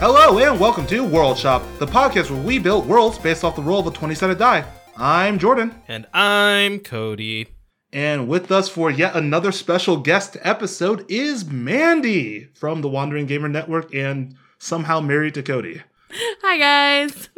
Hello and welcome to World Shop, the podcast where we build worlds based off the roll of a 20 sided die. I'm Jordan, And I'm Cody. and with us for yet another special guest episode is Mandy from the Wandering Gamer Network and somehow married to Cody. Hi, guys.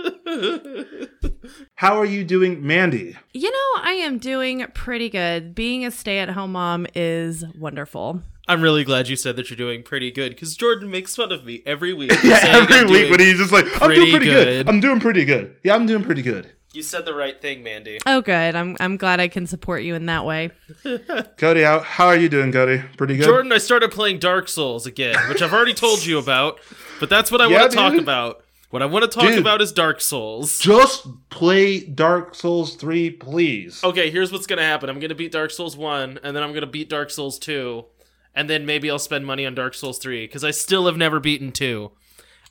How are you doing, Mandy? You know, I am doing pretty good. Being a stay at home mom is wonderful. I'm really glad you said that you're doing pretty good because Jordan makes fun of me every week. Yeah, saying I'm every week doing- when he's just like, I'm doing pretty pretty good. good. I'm doing pretty good. Yeah, I'm doing pretty good. You said the right thing, Mandy. Oh, good. I'm I'm glad I can support you in that way. Cody, how, how are you doing, Cody? Pretty good? Jordan, I started playing Dark Souls again, which I've already told you about, but that's what I Yeah, want to talk about. What I want to talk Dude. about is Dark Souls. Just play Dark Souls 3, please. Okay, here's what's gonna happen. I'm gonna beat Dark Souls 1, and then I'm gonna beat Dark Souls 2, and then maybe I'll spend money on Dark Souls 3, because I still have never beaten 2.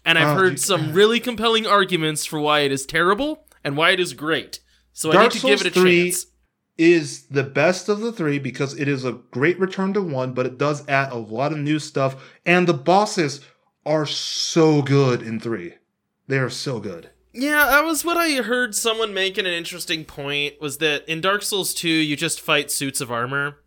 And I've Oh, heard some really compelling arguments for why it is terrible and why it is great. So I Dark need to give Souls it a 3 chance. is the best of the three because it is a great return to one, but it does add a lot of new stuff, and the bosses are so good in three. They are so good. Yeah, that was what I heard someone making an interesting point was that in Dark Souls 2 you just fight suits of armor.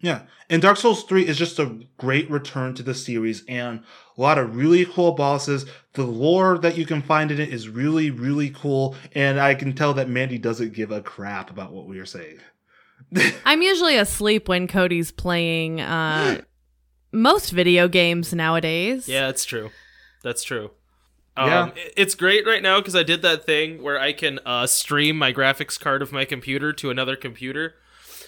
Yeah, and Dark Souls 3 is just a great return to the series and a lot of really cool bosses. The lore that you can find in it is really, really cool, and I can tell that Mandy doesn't give a crap about what we are saying. I'm usually asleep when Cody's playing uh most video games nowadays. Yeah, that's true. That's true. Yeah. Um, i- it's great right now because I did that thing where I can uh, stream my graphics card of my computer to another computer.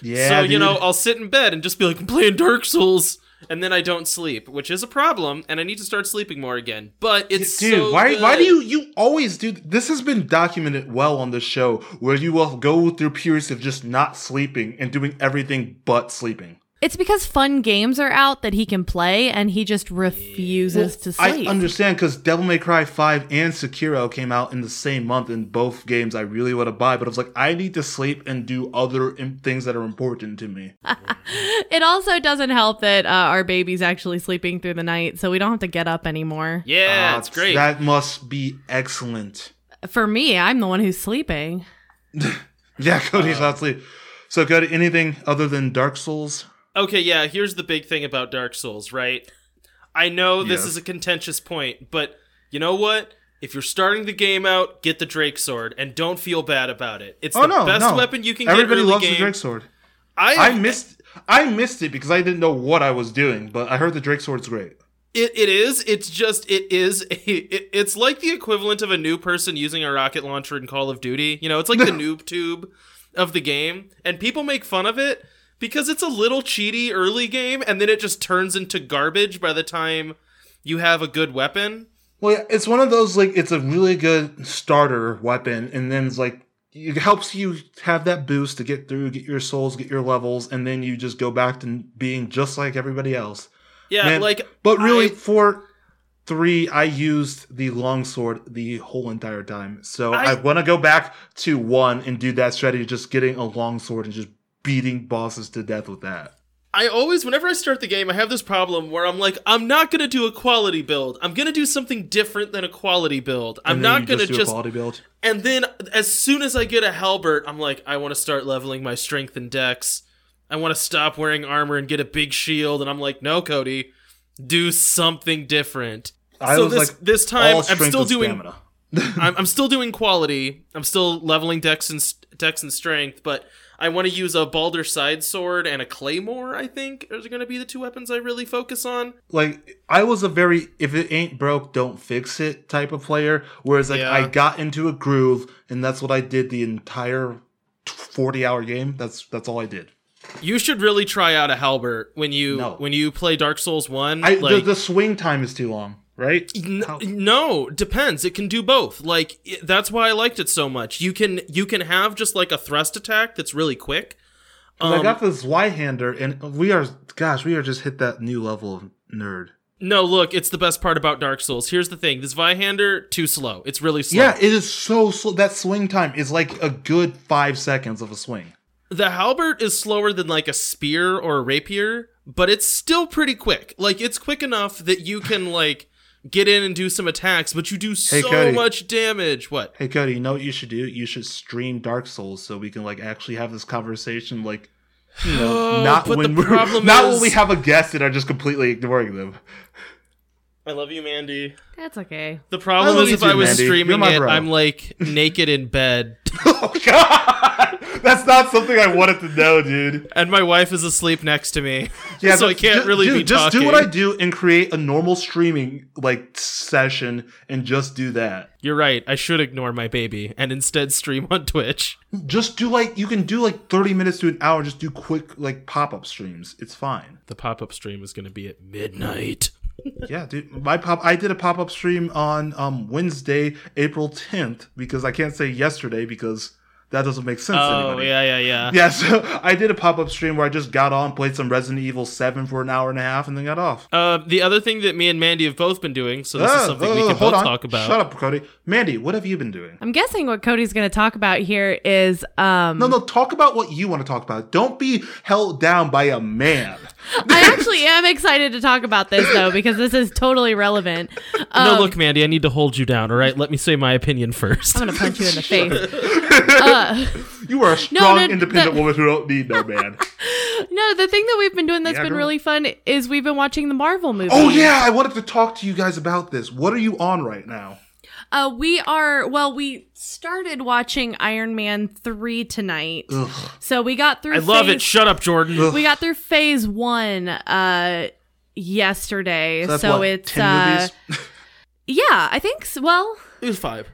Yeah, so you know, I'll sit in bed and just be like, I'm playing Dark Souls, and then I don't sleep, which is a problem, and I need to start sleeping more again. But it's dude so why why do you you always do this has been documented well on the show where you will go through periods of just not sleeping and doing everything but sleeping It's because fun games are out that he can play and he just refuses to sleep. i understand because devil may cry 5 and sekiro came out in the same month and both games i really want to buy but i was like i need to sleep and do other im- things that are important to me it also doesn't help that uh, our baby's actually sleeping through the night, so we don't have to get up anymore. Yeah, Uh, it's great. that must be excellent For me, I'm the one who's sleeping. yeah cody's Uh, not sleep so cody anything other than dark souls Okay, yeah, here's the big thing about Dark Souls, right? I know this Yes. is a contentious point, but you know what? If you're starting the game out, get the Drake sword and don't feel bad about it. It's oh the no best no. weapon you can everybody get early loves game. the drake sword I, I missed I missed it because I didn't know what I was doing, but I heard the Drake Sword's great. it, it is. It's just it is a, it, it's like the equivalent of a new person using a rocket launcher in Call of Duty. You know, it's like the noob tube of the game, and people make fun of it because it's a little cheaty early game, and then it just turns into garbage by the time you have a good weapon. Well, yeah, it's one of those like it's a really good starter weapon, and then it's like it helps you have that boost to get through, get your souls, get your levels, and then you just go back to being just like everybody else. Yeah, Man, like But really, I- for three, I used the longsword the whole entire time. So I, I- want to go back to one and do that strategy, just getting a longsword and just beating bosses to death with that. I always, whenever I start the game, I have this problem where I'm like, I'm not gonna do a quality build. I'm gonna do something different than a quality build. I'm And not gonna do a just. quality build. And then, as soon as I get a halberd, I'm like, I want to start leveling my strength and dex. I want to stop wearing armor and get a big shield. And I'm like, no, Cody, do something different. I so was this like, this time, I'm still doing. I'm, I'm still doing quality. I'm still leveling dex and dex and strength, but I want to use a Balder side sword and a claymore. I think are going to be the two weapons I really focus on. like I was a very if it ain't broke, don't fix it type of player. Whereas like Yeah. I got into a groove, and that's what I did the entire forty hour game. That's that's all I did. You should really try out a halberd when you No. when you play Dark Souls One. I like, the, the swing time is too long, right? N- How- no, depends. It can do both. Like i that's why I liked it so much. You can you can have just like a thrust attack that's really quick. 'Cause I Um, got this Zweihander, and we are gosh, we are just hit that new level of nerd. No, look, it's the best part about Dark Souls. Here's the thing: this Zweihander too slow. It's really slow. Yeah, it is so slow. That swing time is like a good five seconds of a swing. The halberd is slower than like a spear or a rapier, but it's still pretty quick. Like it's quick enough that you can like get in and do some attacks, but you do so Cody. much damage. What? Hey Cody, you know what you should do? You should stream Dark Souls so we can like actually have this conversation like you know, Oh, not when we're not is- when we have a guest and are just completely ignoring them. I love you, Mandy. That's okay. The problem is if too, I was Mandy. Streaming it, bro. I'm like naked in bed, oh god, that's not something I wanted to know, dude. and my wife is asleep next to me. Yeah, so I can't ju- really dude, be just talking. do what I do and create a normal streaming like session and just do that. You're right. I should ignore my baby and instead stream on Twitch. Just do like you can do like thirty minutes to an hour. Just do quick like pop up streams. It's fine. The pop up stream is going to be at midnight. Yeah, dude. My pop. I did a pop up stream on um Wednesday, April tenth, because I can't say yesterday because that doesn't make sense. to Oh anybody. yeah, yeah, yeah. Yeah, so I did a pop up stream where I just got on, played some Resident Evil Seven for an hour and a half, and then got off. Uh, the other thing that me and Mandy have both been doing, so this Ah, is something we oh, can hold both on. talk about. Shut up, Cody. Mandy, what have you been doing? I'm guessing what Cody's going to talk about here is um No, no, talk about what you want to talk about. Don't be held down by a man. I actually am excited to talk about this though because this is totally relevant. no, Um, look, Mandy, I need to hold you down. All right, let me say my opinion first. I'm going to punch you in the face. Uh, You are a strong, no, independent that- woman who don't need no man. no, the thing that we've been doing that's Yeah, been girl. really fun is we've been watching the Marvel movies. oh yeah, I wanted to talk to you guys about this. What are you on right now? Uh, we are well. We started watching Iron Man three tonight, Ugh. so we got through. I love it. Shut up, Jordan. Ugh. We got through phase one uh yesterday, So so, what, it's 10 uh yeah. I think well, It was five.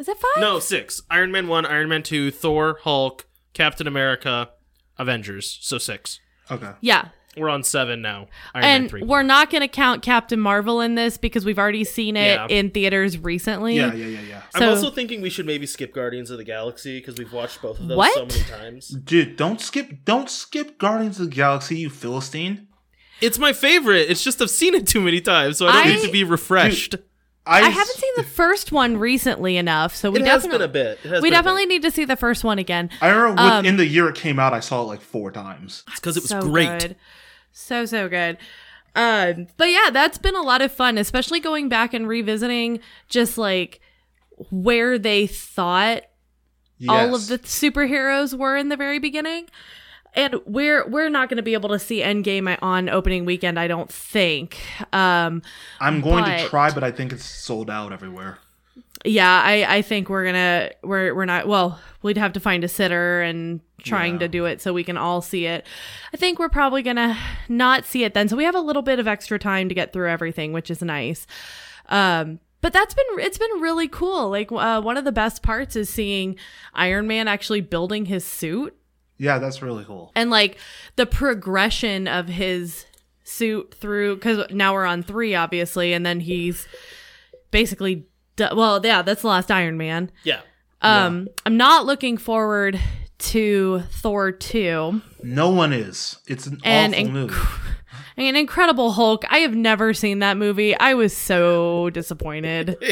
Is that five? No, six. Iron Man one, Iron Man two, Thor, Hulk, Captain America, Avengers. So six. Okay. Yeah, We're on seven now. Iron Man and three. we're not going to count Captain Marvel in this because we've already seen it Yeah. in theaters recently. Yeah, yeah, yeah, yeah. I'm also thinking we should maybe skip Guardians of the Galaxy because we've watched both of those What? so many times. Dude, don't skip don't skip Guardians of the Galaxy, you Philistine. It's my favorite. It's just I've seen it too many times, so I don't I- need to be refreshed. I haven't seen the first one recently enough, so we it has definitely been a bit. It has we been a bit. definitely need to see the first one again. I remember Um, in the year it came out, I saw it like four times. It's because it was so great. good. So so good. Um, but yeah, that's been a lot of fun, especially going back and revisiting just like where they thought all of the superheroes were in the very beginning. And we're we're not going to be able to see Endgame on opening weekend, I don't think. Um, I'm going but- to try, but I think it's sold out everywhere. yeah, I I think we're gonna we're we're not well. We'd have to find a sitter and trying Yeah. to do it so we can all see it. I think we're probably gonna not see it then, so we have a little bit of extra time to get through everything, which is nice. Um, but that's been it's been really cool. Like uh, one of the best parts is seeing Iron Man actually building his suit Yeah, that's really cool. and like the progression of his suit through because now we're on three obviously and then he's basically d- well yeah that's the last iron man Yeah. um i'm not looking forward to thor 2 No one is. It's an And awful inc- movie. An incredible hulk i have never seen that movie i was so disappointed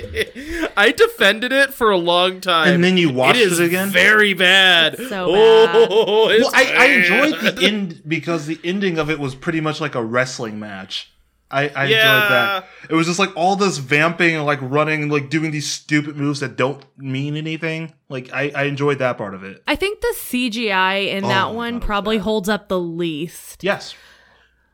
I defended it for a long time. And then you watched it, is it again? Very bad. So oh, bad. Oh, it's Well, I, I enjoyed the end because the ending of it was pretty much like a wrestling match. I, I enjoyed that. It was just like all this vamping and like running and like doing these stupid moves that don't mean anything. Like I, I enjoyed that part of it. i think the cgi in Oh that one God, it was probably bad. holds up the least Yes.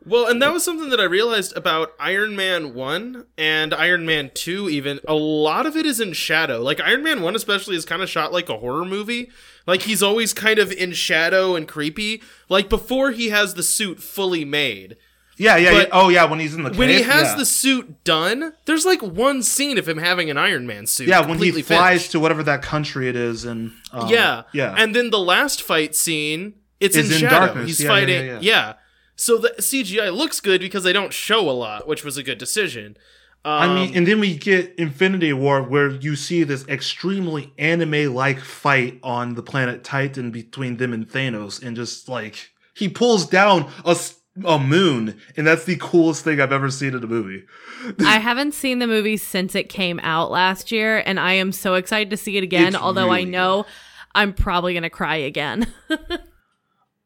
Well, and that was something that I realized about Iron Man 1 and Iron Man 2 even. A lot of it is in shadow. Like Iron Man 1 especially is kind of shot like a horror movie. Like he's always kind of in shadow and creepy. Like before he has the suit fully made. Yeah, yeah, yeah. Oh yeah, when he's in the When he has yeah. the suit done, there's like one scene of him having an Iron Man suit. Yeah, when he flies finished. to whatever that country it is and um, yeah, Yeah. And then the last fight scene, it's in, in shadow. darkness. He's Yeah, fighting. yeah. So the CGI looks good because they don't show a lot, which was a good decision. Um, I mean, and then we get Infinity War, where you see this extremely anime-like fight on the planet Titan between them and Thanos, and just like he pulls down a a moon, and that's the coolest thing I've ever seen in a movie. I haven't seen the movie since it came out last year, and I am so excited to see it again. It's although I really know I'm probably gonna cry again.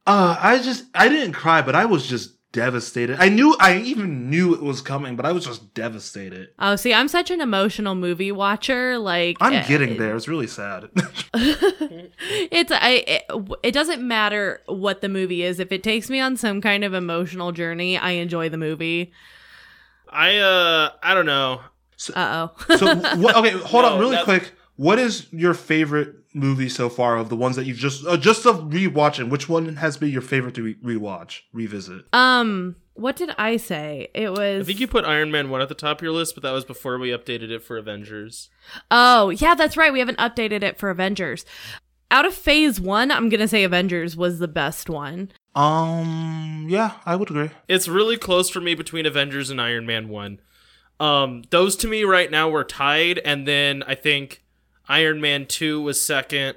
Uh, I just I didn't cry, but I was just devastated. I knew, I even knew it was coming, but I was just devastated. Oh, see, I'm such an emotional movie watcher. Like, I'm eh, getting there. It's really sad. it's I. It, it doesn't matter what the movie is. If it takes me on some kind of emotional journey, I enjoy the movie. I uh I don't know. Uh oh. so, what, okay, hold No, on, really that's- quick. What is your favorite movie so far of the ones that you've just uh, just of rewatching? Which one has been your favorite to re- rewatch, revisit? um, what did I say? It was. I think you put Iron Man 1 at the top of your list, but that was before we updated it for Avengers. Oh, yeah, that's right. We haven't updated it for Avengers. Out of phase one, I'm going to say Avengers was the best one. Um, yeah, I would agree. It's really close for me between Avengers and Iron Man 1. Um those to me right now were tied and then I think Iron Man 2 was second.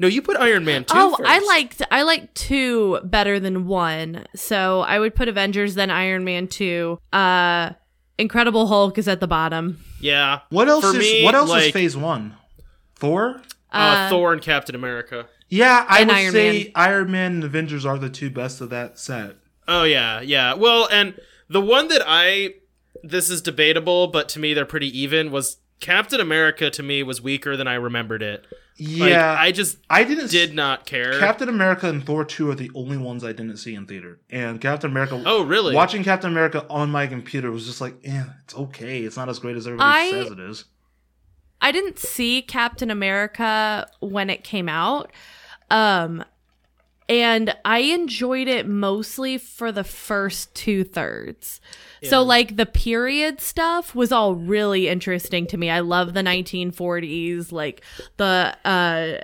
No, you put Iron Man 2 oh, first. I liked I liked two better than one. So I would put Avengers, then Iron Man 2. Uh, Incredible Hulk is at the bottom. Yeah. What else For is me, what else is Phase One? Thor. Uh, Uh, Thor and Captain America. Yeah, I And would Iron say Man. Iron Man and Avengers are the two best of that set. Oh yeah, yeah. Well, and the one that I this is debatable, but to me they're pretty even was Captain America to me was weaker than I remembered it. Like, Yeah, I just I didn't. did not care. Captain America and Thor 2 are the only ones I didn't see in theater. And Captain America. oh, really? Watching Captain America on my computer was just like, eh, it's okay. It's not as great as everybody I- says it is. I didn't see Captain America when it came out. Um and I enjoyed it mostly for the first two thirds. So like the period stuff was all really interesting to me. I love the 1940s, like the uh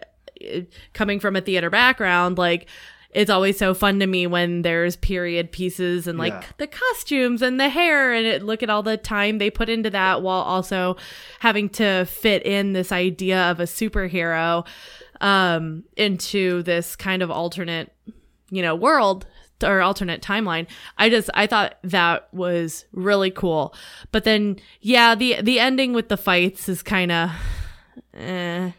coming from a theater background, like it's always so fun to me when there's period pieces and like Yeah. the costumes and the hair and it, look at all the time they put into that while also having to fit in this idea of a superhero um into this kind of alternate you know world or alternate timeline i just i thought that was really cool but then yeah the the ending with the fights is kind of eh.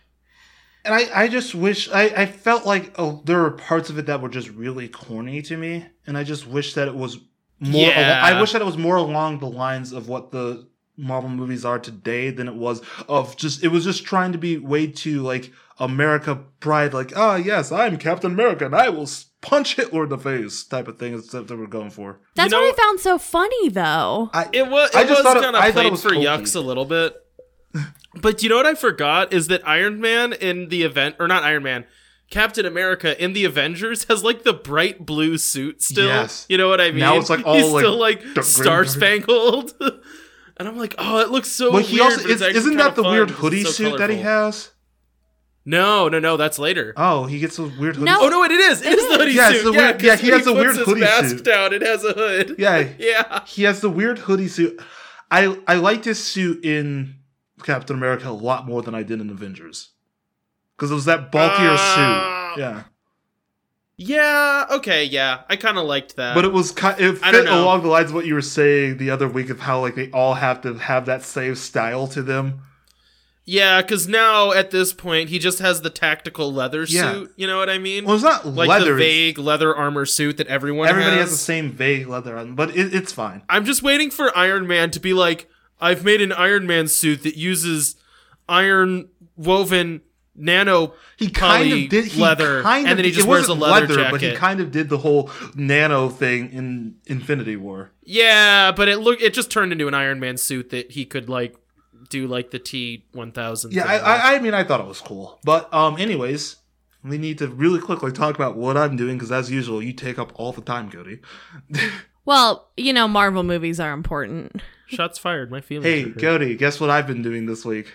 And I, I just wish I, I felt like oh, there were parts of it that were just really corny to me, and I just wish that it was more. Yeah. I wish that it was more along the lines of what the Marvel movies are today than it was of just. It was just trying to be way too like America pride, like ah yes, I'm Captain America and I will s- punch Hitler in the face type of thing. Is that they were going for. that's know- what i found so funny though I, It was. It I just was thought it- kind I of thought it played was for hokey. yucks a little bit. But you know what I forgot is that Iron Man in the event, or not Iron Man, Captain America in the Avengers has like the bright blue suit still. Yes. You know what I mean? Now it's, like, all, He's like, still like dark star spangled. and I'm like, oh, it looks so. but he weird, also but it's is, actually isn't that the fun weird hoodie so suit that he has? No, no, no, that's later. Oh, he gets a weird hoodie. No. Oh no, it is. It is the hoodie Yeah, suit. the yeah, weird- yeah, 'cause he has a puts weird his hoodie mask suit. down. It has a hood. Yeah, yeah. he has the weird hoodie suit. I I liked his suit in Captain America a lot more than I did in Avengers because it was that bulkier Ah. suit. Yeah, Yeah. Okay. Yeah. I kind of liked that. but it was ki- it fit along the lines of what you were saying the other week of how like they all have to have that same style to them. Yeah, because now at this point he just has the tactical leather Yeah. suit. You know what I mean? Well, it's not like leather. the vague leather armor suit that everyone everybody has. has the same vague leather on, but it, it's fine. I'm just waiting for Iron Man to be like, I've made an Iron Man suit that uses iron woven nano He kind of did he leather, kind and of then he just wears a wasn't leather, but he kind of did the whole nano thing in Infinity War. Yeah, but it look it just turned into an Iron Man suit that he could like do like the T one thousand. Yeah, I, I, I mean, I thought it was cool. But, um, anyways, we need to really quickly talk about what I'm doing because, as usual, you take up all the time, Cody. well you know marvel movies are important shots fired. My feelings. hey, are. Cody, guess what I've been doing this week?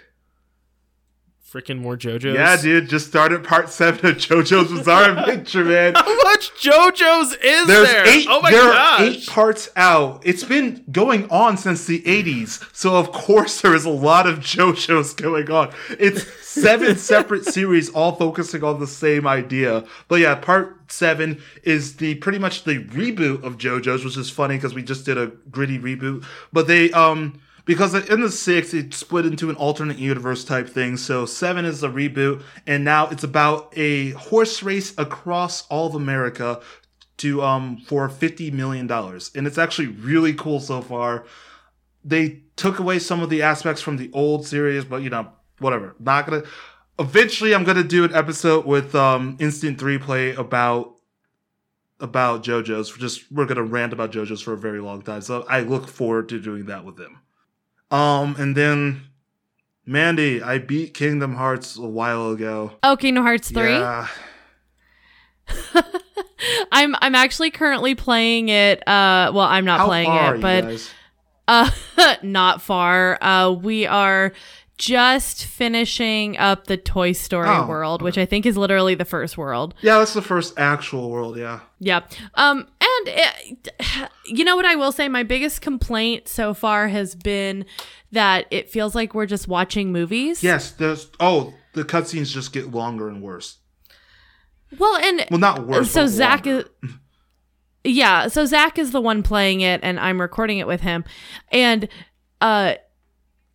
Freaking more JoJo's. Yeah, dude, just started part seven of JoJo's Bizarre Adventure, man. How much JoJo's is There's there? eight. oh my there gosh! are eight parts out. It's been going on since the '80s, so of course there is a lot of JoJo's going on. It's seven separate series, all focusing on the same idea. But yeah, part seven is the pretty much the reboot of JoJo's, which is funny because we just did a gritty reboot. But they um. Because in the six, it split into an alternate universe type thing. So seven is the reboot, and now it's about a horse race across all of America to um for fifty million dollars, and it's actually really cool so far. They took away some of the aspects from the old series, but you know whatever. Not gonna. Eventually, I'm gonna do an episode with um Instant Three Play about about JoJo's. Just we're gonna rant about JoJo's for a very long time, so I look forward to doing that with him. Um, and then Mandy, I beat Kingdom Hearts a while ago. Oh, Kingdom Hearts 3? Yeah. I'm I'm actually currently playing it uh well, I'm not How playing it, but uh not far. Uh we are just finishing up the Toy Story Oh, world, which I think is literally the first world. Yeah, that's the first actual world. Yeah. Yeah. Um it, you know what I will say my biggest complaint so far has been that it feels like we're just watching movies. Yes. There's. Oh, the cutscenes just get longer and worse. Well, and Well, not worse. so Zach is Yeah, so Zach is the one playing it and I'm recording it with him. And uh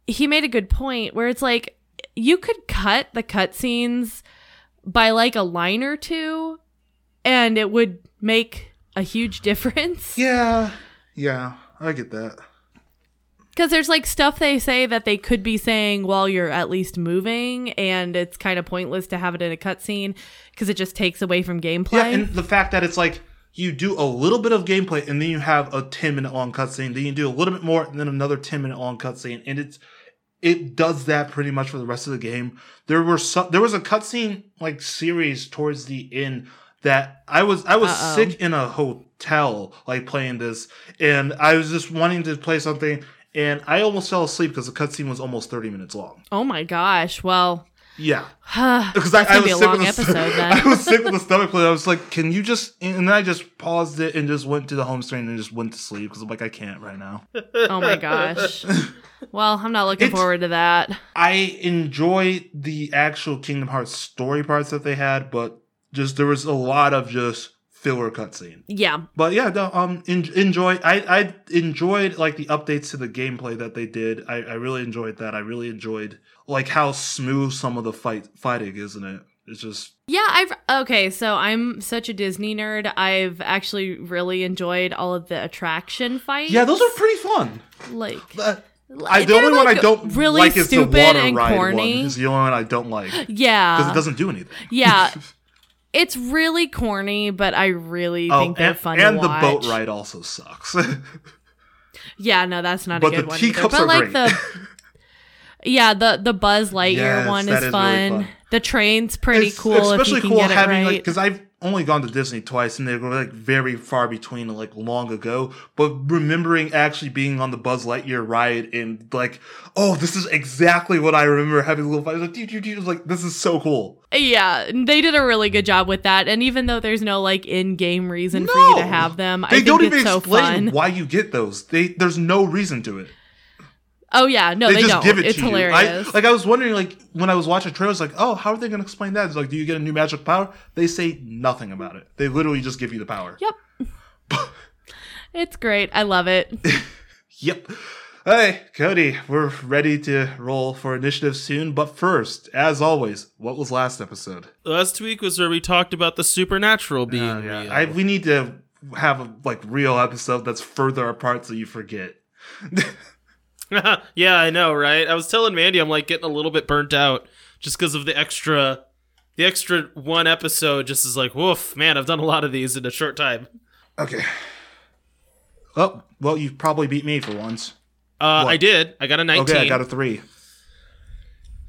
he made a good point where it's like you could cut the cutscenes by like a line or two and it would make a huge difference. Yeah. Yeah. I get that. Because there's like stuff they say that they could be saying while you're at least moving, and it's kind of pointless to have it in a cutscene because it just takes away from gameplay. Yeah, and the fact that it's like you do a little bit of gameplay and then you have a 10 minute long cutscene, then you do a little bit more and then another 10 minute long cutscene, and it's it does that pretty much for the rest of the game. There were some, there was a cutscene like series towards the end that I was I was Uh-oh. sick in a hotel like playing this, and I was just wanting to play something, and I almost fell asleep because the cutscene was almost 30 minutes long. oh my gosh! Well, Yeah. that's because I, I was be a sick long with the, episode then. I was sick with the stomach flu. I was like, "Can you just?" And then I just paused it and just went to the home screen and just went to sleep because I'm like, I can't right now. oh my gosh. Well, I'm not looking It's- forward to that. I enjoy the actual Kingdom Hearts story parts that they had, but just there was a lot of just filler cutscene. Yeah, But yeah, no, um, en- enjoy. I I enjoyed like the updates to the gameplay that they did. I, I really enjoyed that. I really enjoyed like how smooth some of the fight fighting, isn't it? It's just yeah. I've okay. So I'm such a Disney nerd. I've actually really enjoyed all of the attraction fights. yeah, those are pretty fun. like. Uh, I, the only one I don't really like is the stupid water and ride corny. one. Is the only one I don't like Yeah, because it doesn't do anything. yeah. It's really corny, but I really Oh, think they're and, fun and the boat ride also sucks. Yeah, no, that's not But a good one. either. But are like great. the Yeah, the the Buzz Lightyear Yes, one is is fun. really fun. The train's pretty It's cool if especially cool having right. like because I've only gone to Disney twice and they were like very far between like long ago. But remembering actually being on the Buzz Lightyear ride and like, oh, this is exactly what I remember having a little fight. Like, dude, dude, dude, like this is so cool. yeah, they did a really good job with that. And even though there's no like in-game reason for you to have them, I They think don't it's even so explain fun. why you get those. They there's no reason to it. Oh yeah, no, they, they, just don't. give it it's to hilarious. you. I, like I was wondering, like when I was watching trailers, like, oh, how are they going to explain that? It's like, do you get a new magic power? They say nothing about it. They literally just give you the power. Yep. it's great. I love it. Yep. Hey, Cody, we're ready to roll for initiative soon. But first, as always, what was last episode? Last week was where we talked about the supernatural being Uh, yeah, real. I, we need to have a like real episode that's further apart so you forget. yeah, I know, right? I was telling Mandy I'm like getting a little bit burnt out just because of the extra the extra one episode just is like, woof, man, I've done a lot of these in a short time. Okay. Oh, well, you probably beat me for once. Uh, What? I did. I got a 19. Okay, I got a three.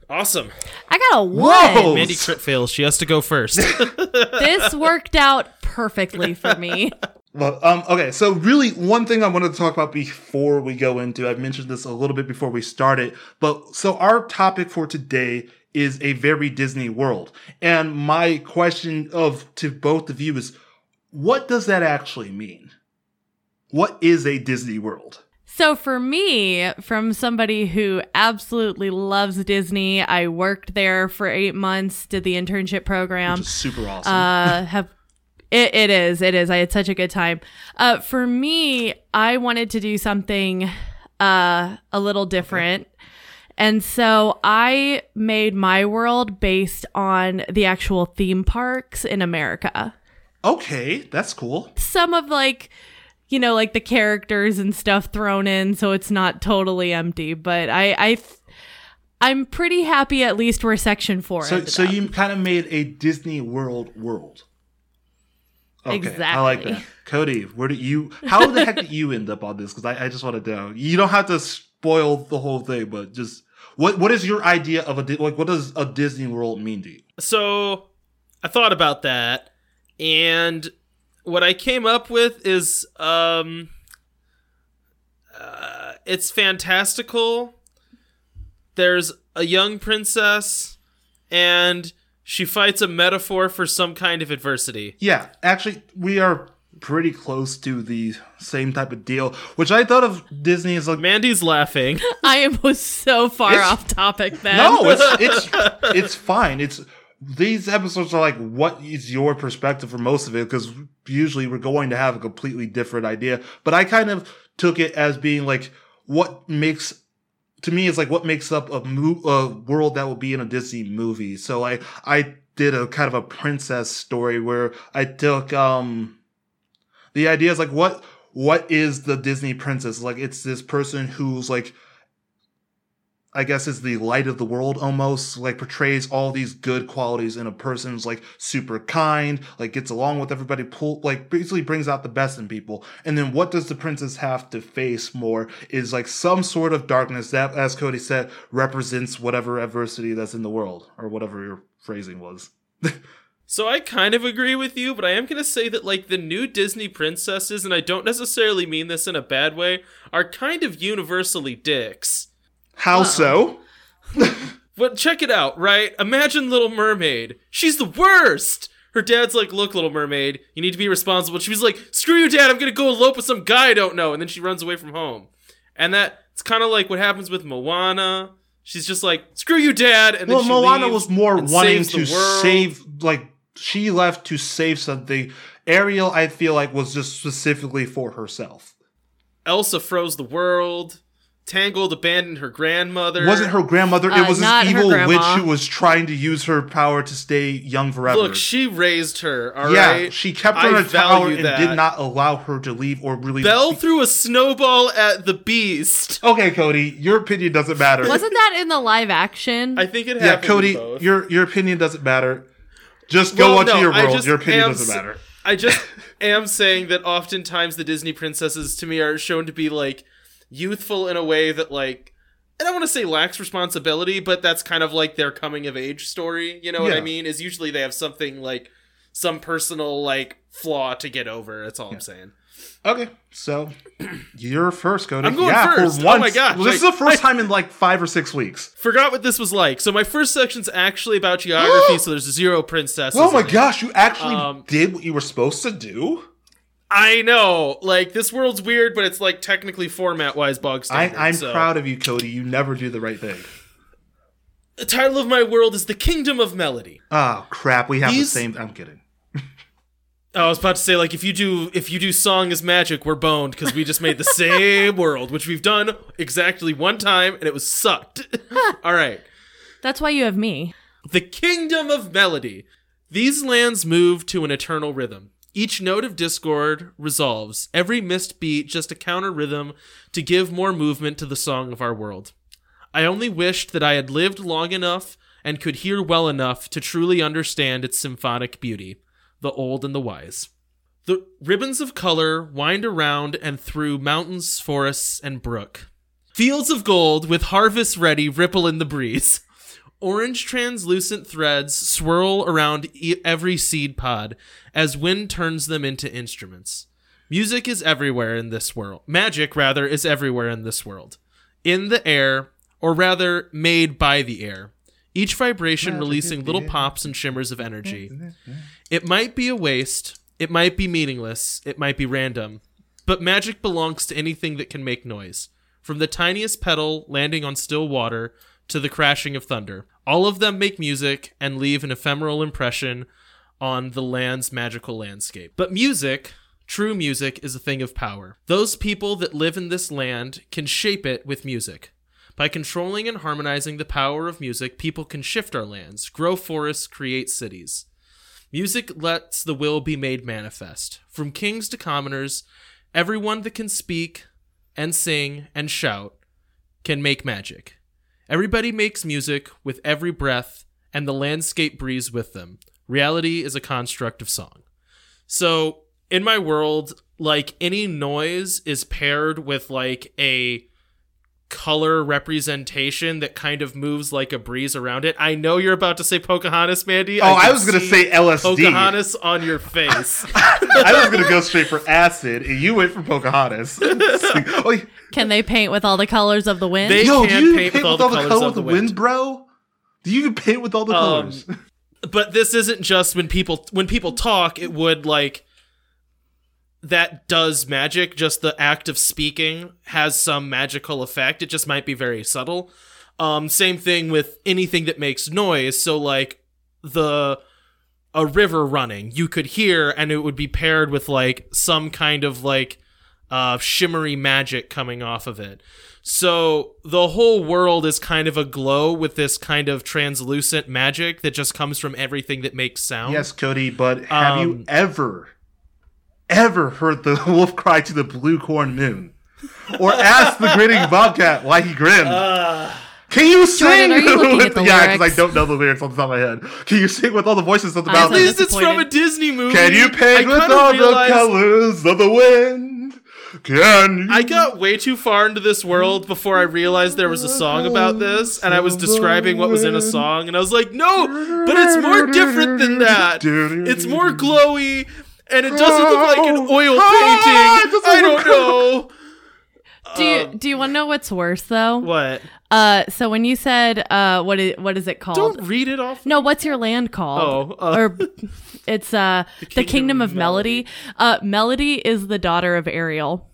awesome. I got a one. Whoa! Mandy crit fails. She has to go first. This worked out perfectly for me. Well, um, okay, so really, one thing I wanted to talk about before we go into, I've mentioned this a little bit before we started, but so our topic for today is a very Disney world. And my question of to both of you is, what does that actually mean? What is a Disney world? So for me, from somebody who absolutely loves Disney, I worked there for eight months, did the internship program. Super awesome. uh have it, it is it is i had such a good time uh for me i wanted to do something uh a little different and so i made my world based on the actual theme parks in america Okay, that's cool. some of like you know like the characters and stuff thrown in so it's not totally empty but i i th- i'm pretty happy at least we're section four So, so up. you kind of made a Disney World world. Okay, I like that. Cody, where did you? How the heck did you end up on this? Because I, I just want to know. You don't have to spoil the whole thing, but just what what is your idea of a like? What does a Disney World mean to you? So I thought about that, and what I came up with is um, uh, it's fantastical. There's a young princess, and she fights a metaphor for some kind of adversity. Yeah, actually, we are pretty close to the same type of deal. Which I thought of Disney as like Mandy's laughing. i am was so far It's- off topic then No, it's it's it's fine. It's these episodes are like what is your perspective for most of it because usually we're going to have a completely different idea. But I kind of took it as being like what makes to me is like what makes up a, mo- a world that will be in a Disney movie. So I I did a kind of a princess story where I took um the idea is like what what is the Disney princess? Like it's this person who's like I guess is the light of the world almost, like portrays all these good qualities in a person's like super kind, like gets along with everybody, pull like basically brings out the best in people. And then what does the princess have to face more is like some sort of darkness that, as Cody said, represents whatever adversity that's in the world, or whatever your phrasing was. So I kind of agree with you, but I am going to say that like the new Disney princesses and I don't necessarily mean this in a bad way, are kind of universally dicks. How so? But check it out, right? Imagine Little Mermaid. She's the worst. Her dad's like, "Look, Little Mermaid, you need to be responsible." She was like, "Screw you, Dad. I'm gonna go elope with some guy I don't know," and then she runs away from home. And that it's kind of like what happens with Moana. She's just like, "Screw you, Dad," and then Well, Moana was more wanting to save, like, she left to save something. Ariel, I feel like, was just specifically for herself. Elsa froze the world. Tangled abandoned her grandmother. wasn't her grandmother. Uh, it was not this evil witch who was trying to use her power to stay young forever. Look, she raised her. All right. yeah, she kept her I in a tower value and did not allow her to leave or really. Belle threw a snowball at the beast. okay, Cody, your opinion doesn't matter. wasn't that in the live action I think it yeah, happened. in Cody, both. your your opinion doesn't matter. Just go Well, on to no, your I world. Your opinion doesn't s- matter. I just am saying that oftentimes the Disney princesses to me are shown to be like youthful in a way that like I don't want to say lacks responsibility, but that's kind of like their coming of age story. You know what I mean? Is usually they have something like some personal like flaw to get over. That's all I'm saying. Okay, so you're first, Cody. I'm going yeah, first. For Oh my gosh, this is the first time in like five or six weeks. Forgot what this was like. So my first section's actually about geography, so there's zero princesses. Oh my in it. gosh, you actually Um, did what you were supposed to do. I know. Like this world's weird, but it's like technically format wise bog I, standard. I'm so. proud of you, Cody. You never do the right thing. The title of my world is The Kingdom of Melody. Oh crap, we have These- the same. I'm kidding. Oh, I was about to say like if you do if you do song as magic, we're boned because we just made the same world, which we've done exactly one time and it was sucked. All right. that's why you have me The Kingdom of Melody. These lands move to an eternal rhythm. Each note of discord resolves, every missed beat just a counter rhythm to give more movement to the song of our world. I only wished that I had lived long enough and could hear well enough to truly understand its symphonic beauty, the old and the wise. The ribbons of color wind around and through mountains, forests, and brook. Fields of gold with harvest ready ripple in the breeze. Orange translucent threads swirl around e- every seed pod as wind turns them into instruments. Music is everywhere in this world. Magic, rather, is everywhere in this world. In the air, or rather, made by the air. Each vibration releasing little pops and shimmers of energy. It might be a waste, it might be meaningless, it might be random, but magic belongs to anything that can make noise. From the tiniest petal landing on still water to the crashing of thunder. All of them make music and leave an ephemeral impression on the land's magical landscape. But music, true music, is a thing of power. Those people that live in this land can shape it with music. By controlling and harmonizing the power of music, people can shift our lands, grow forests, create cities. Music lets the will be made manifest. From kings to commoners, everyone that can speak and sing and shout can make magic. Everybody makes music with every breath, and the landscape breathes with them. Reality is a construct of song. So, in my world, like any noise is paired with like a color representation that kind of moves like a breeze around it. I know you're about to say Pocahontas, Mandy. Oh, I, can was gonna say LSD. Pocahontas on your face. I was gonna go straight for acid, and you went for Pocahontas. Like, oh, yeah. Can they paint with all the colors of the wind? They- Yo, do can you paint paint with with all the colors colors of of the the wind, wind. bro? Do you even paint with all the Um, colors? but this isn't just when people when people talk it would like that does magic just the act of speaking has some magical effect. It just might be very subtle. Um same thing with anything that makes noise. So like the a river running you could hear and it would be paired with like some kind of like uh shimmery magic coming off of it. So the whole world is kind of aglow with this kind of translucent magic that just comes from everything that makes sound. yes, Cody, but have you um, ever, ever heard the wolf cry to the blue corn moon? Or ask the grinning bobcat why he grinned? Uh, Can you sing? Jordan, are you with- at the yeah, because I don't know the lyrics on the top of my head. Can you sing with all the voices of the I'm at mountain? so least it's from a. Disney movie. Can you I paint with all realized- the colors of the wind? Can you? I got way too far into this world before I realized there was a song about this, and I was describing what was in a song, and I was like, no, but it's more different than that. It's more glowy, and it doesn't look like an oil Ah, painting. doesn't I don't know. do you do you want to know what's worse though? What? Uh, so when you said uh, what is what is it called? Don't read it off. No, what's your land called? Oh, uh, or it's uh the Kingdom, of Melody. Uh, Melody is the daughter of Ariel.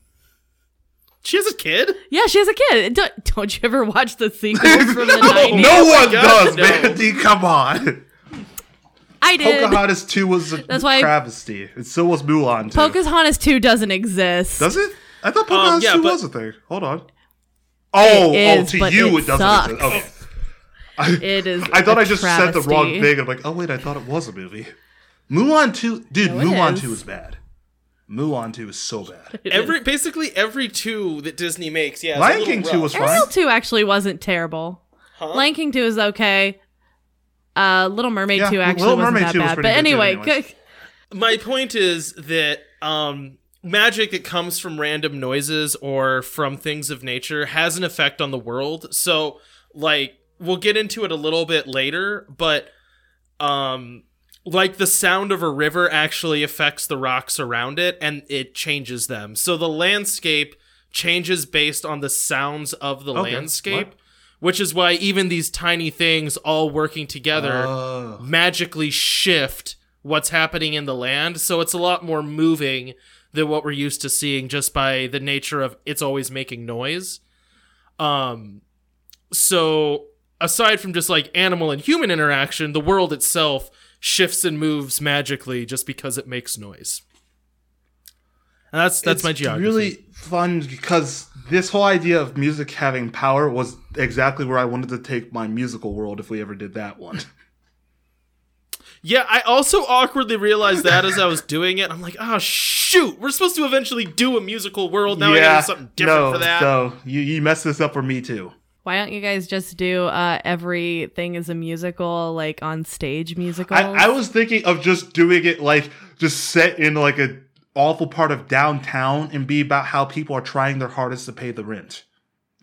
She has a kid? Yeah, she has a kid. Don't, don't you ever watch the sequels from the no, 90s? no one God, does, no. Mandy. Come on. I did. Pocahontas 2 was a That's why- travesty. It still was Mulan 2. Pocahontas 2 doesn't exist. Does it? I thought um, Pocahontas yeah, 2 but- was a thing. Hold on. Oh, oh, is, oh, to but you it it, doesn't sucks. exist. Okay. I, It is. I thought a I just said the wrong travesty. thing. I'm like, oh wait, I thought it was a movie. Mulan 2, dude, No, it Mulan is. 2 is bad. Mulan 2 is so bad. It Every is. basically every two that Disney makes, yeah. it's a Lion little King 2 rough. was fine. Ariel 2 actually wasn't terrible. Huh? Lion King 2 is okay. Uh, Little Mermaid Yeah, 2 actually Little wasn't Mermaid that 2 was bad. pretty But good too anyway, anyways. my point is that um, magic that comes from random noises or from things of nature has an effect on the world. So, like, we'll get into it a little bit later, but um, like the sound of a river actually affects the rocks around it and it changes them. So the landscape changes based on the sounds of the Okay, landscape. what? Which is why even these tiny things all working together Oh. magically shift what's happening in the land. So it's a lot more moving than what we're used to seeing just by the nature of it's always making noise. Um so aside from just like animal and human interaction, the world itself shifts and moves magically just because it makes noise. And that's that's It's my geography. really fun because this whole idea of music having power was exactly where I wanted to take my musical world if we ever did that one. Yeah, I also awkwardly realized that as I was doing it. I'm like, oh shoot, we're supposed to eventually do a musical world. Now I gotta do something different no, for that. So you, you messed this up for me too. why don't you guys just do uh, everything is a musical, like on stage musical? I, I was thinking of just doing it like just set in like a awful part of downtown and be about how people are trying their hardest to pay the rent.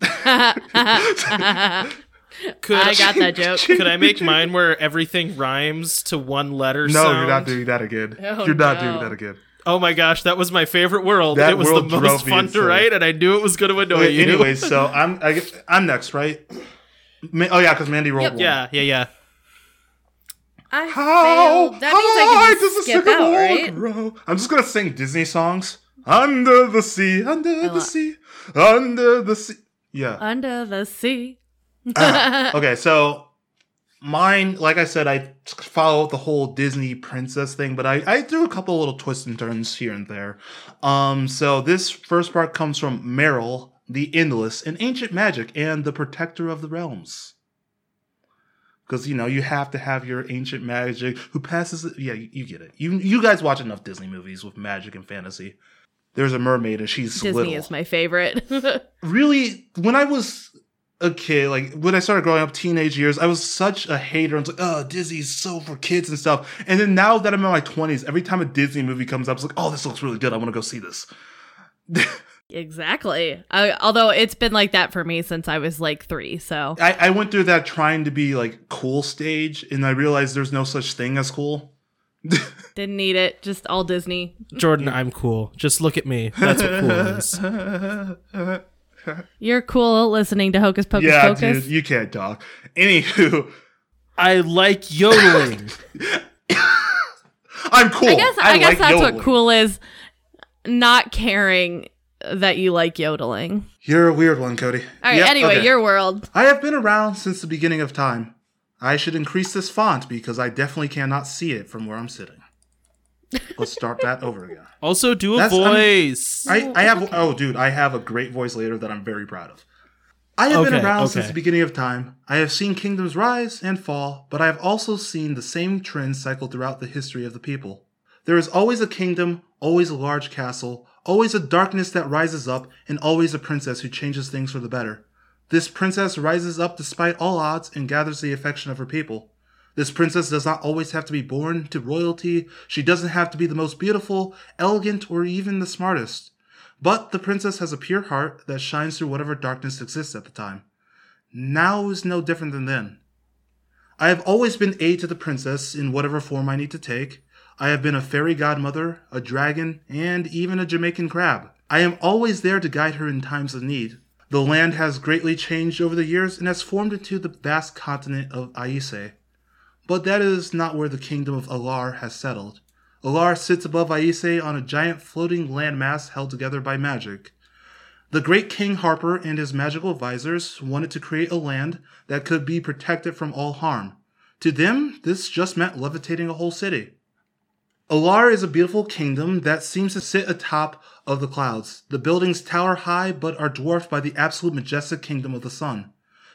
Could I got that joke. Could I make mine where everything rhymes to one letter No, sound? you're not doing that again. Oh, you're not no. doing that again. Oh my gosh, that was my favorite world. That it was world the most me fun to write, and I knew it was going to annoy Okay, you. Anyway, so I'm I, guess- I'm next, right? Ma- oh yeah, because Mandy rolled Yep. one. yeah, yeah, yeah. I How failed. That means I high can does just the skip out, right? grow? I'm just gonna sing Disney songs. Under the sea, under the sea, under the sea. Yeah. Under the sea. okay, so mine, like I said, I follow the whole Disney princess thing, but I, I threw a couple little twists and turns here and there. Um, so this first part comes from Meryl, the Endless, in Ancient Magic and the Protector of the Realms. Because you know you have to have your ancient magic who passes it. Yeah, you, you get it. You you guys watch enough Disney movies with magic and fantasy. There's a mermaid and she's Disney little. is my favorite. really when I was a kid, like when I started growing up, teenage years, I was such a hater. I was like, oh, Disney's so for kids and stuff. And then now that I'm in my twenties, every time a Disney movie comes up, it's like, oh, this looks really good. I want to go see this. exactly. I, although it's been like that for me since I was like three. So I, I went through that trying to be like cool stage, and I realized there's no such thing as cool. didn't need it. Just all Disney. Jordan, I'm cool. Just look at me. That's what cool is. You're cool listening to Hocus Pocus yeah, Focus. dude, you can't talk. Anywho, I like yodeling. I'm cool. I guess I, guess like that's yodeling. what cool is. Not caring that you like yodeling. You're a weird one, Cody. All right. Yep, anyway, okay. your world. I have been around since the beginning of time. I should increase this font because I definitely cannot see it from where I'm sitting. Let's start that over again. Also, do a That's- I'm- voice. I, I have oh dude, I have a great voice later that I'm very proud of. I have been around okay. since the beginning of time. I have seen kingdoms rise and fall, but I have also seen the same trends cycle throughout the history of the people. There is always a kingdom, always a large castle, always a darkness that rises up, and always a princess who changes things for the better. This princess rises up despite all odds and gathers the affection of her people. This princess does not always have to be born to royalty. She doesn't have to be the most beautiful, elegant, or even the smartest. But the princess has a pure heart that shines through whatever darkness exists at the time. Now is no different than then. I have always been aid to the princess in whatever form I need to take. I have been a fairy godmother, a dragon, and even a Jamaican crab. I am always there to guide her in times of need. The land has greatly changed over the years and has formed into the vast continent of Aise. But that is not where the kingdom of Alar has settled. Alar sits above Aise on a giant floating landmass held together by magic. The great King Harper and his magical advisors wanted to create a land that could be protected from all harm. To them, this just meant levitating a whole city. Alar is a beautiful kingdom that seems to sit atop of the clouds. The buildings tower high but are dwarfed by the absolute majestic kingdom of the sun.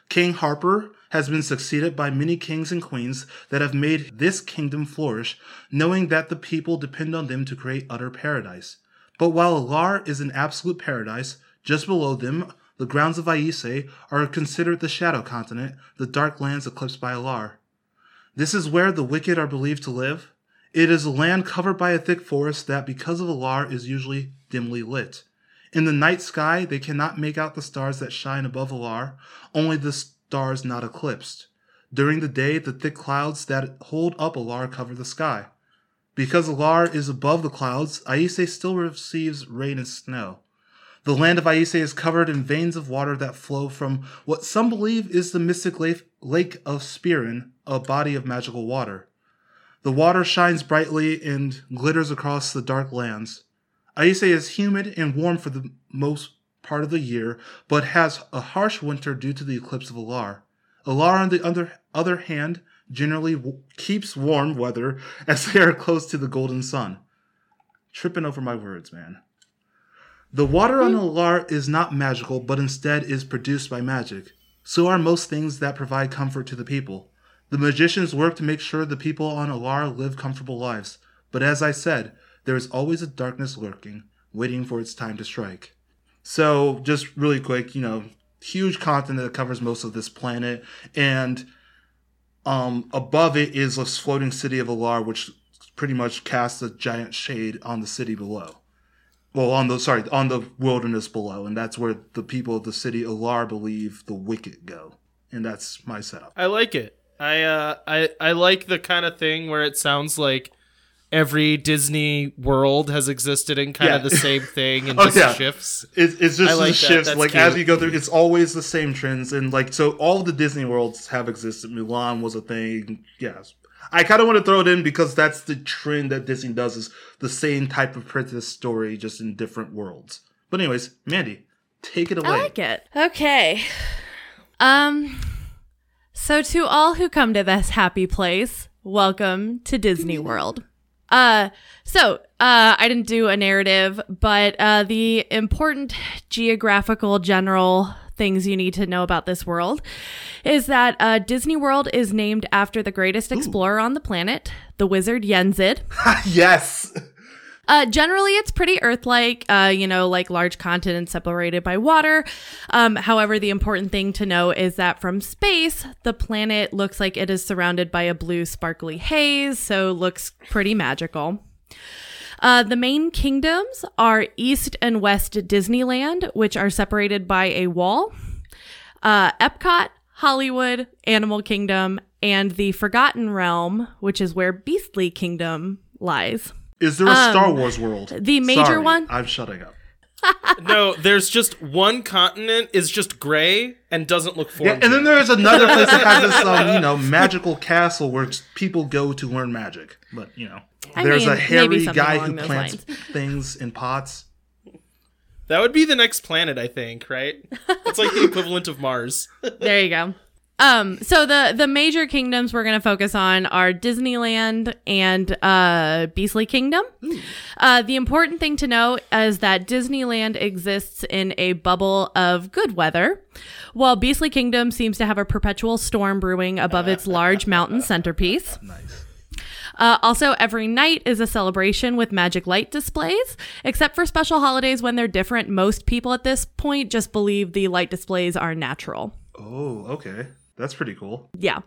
King Harper has been succeeded by many kings and queens that have made this kingdom flourish, knowing that the people depend on them to create utter paradise. But while Alar is an absolute paradise, just below them, the grounds of Aise are considered the shadow continent, the dark lands eclipsed by Alar. This is where the wicked are believed to live. It is a land covered by a thick forest that, because of Alar, is usually dimly lit. In the night sky, they cannot make out the stars that shine above Alar, only the stars not eclipsed. During the day, the thick clouds that hold up Alar cover the sky. Because Alar is above the clouds, Aise still receives rain and snow. The land of Aise is covered in veins of water that flow from what some believe is the mystic lake, of Spirin, a body of magical water. The water shines brightly and glitters across the dark lands. Aise is humid and warm for the most part of the year, but has a harsh winter due to the eclipse of Alar. Alar, on the other, other hand, generally w- keeps warm weather as they are close to the golden sun. Tripping over my words, man. The water on Alar is not magical, but instead is produced by magic. So are most things that provide comfort to the people. The magicians work to make sure the people on Alar live comfortable lives. But as I said, there is always a darkness lurking, waiting for its time to strike. So, just really quick, you know, huge continent that covers most of this planet, and um, above it is this floating city of Alar, which pretty much casts a giant shade on the city below. Well, on the sorry, on the wilderness below, and that's where the people of the city Alar believe the wicked go, and that's my setup. I like it. I uh I I like the kind of thing where it sounds like every Disney world has existed in kind Yeah. of the same thing and Oh, just yeah. shifts. It, it's just like the that. shifts. That's like as you go through, it's always the same trends, and like so, all the Disney worlds have existed. Mulan was a thing. Yes, I kind of want to throw it in because that's the trend that Disney does is the same type of princess story, just in different worlds. But anyways, Mandy, take it away. I like it. Okay. Um so to all who come to this happy place, welcome to Disney World. Uh so uh I didn't do a narrative, but uh the important geographical general things you need to know about this world is that uh, Disney World is named after the greatest explorer on the planet, the wizard Yen Sid. yes. Uh, generally, it's pretty Earth-like, uh, you know, like large continents separated by water. Um, however, the important thing to know is that from space, the planet looks like it is surrounded by a blue, sparkly haze, so looks pretty magical. Uh, the main kingdoms are East and West Disneyland, which are separated by a wall. Uh, Epcot, Hollywood, Animal Kingdom, and the Forgotten Realm, which is where Beastly Kingdom lies. Is there a Star Wars world? Um, the major Sorry, one? I'm shutting up. no, there's just one continent is just gray and doesn't look Yeah, and then there's another place that has this, um, you know, magical castle where people go to learn magic. But you know, I there's mean, a hairy guy who plants lines. things in pots. that would be the next planet, I think. Right? It's like the equivalent of Mars. there you go. Um, so the the major kingdoms we're going to focus on are Disneyland and uh, Beastly Kingdom. Uh, the important thing to know is that Disneyland exists in a bubble of good weather, while Beastly Kingdom seems to have a perpetual storm brewing above its large mountain centerpiece. Nice. Uh, also, every night is a celebration with magic light displays, except for special holidays when they're different. Most people at this point just believe the light displays are natural. Oh, okay. That's pretty cool. Yeah.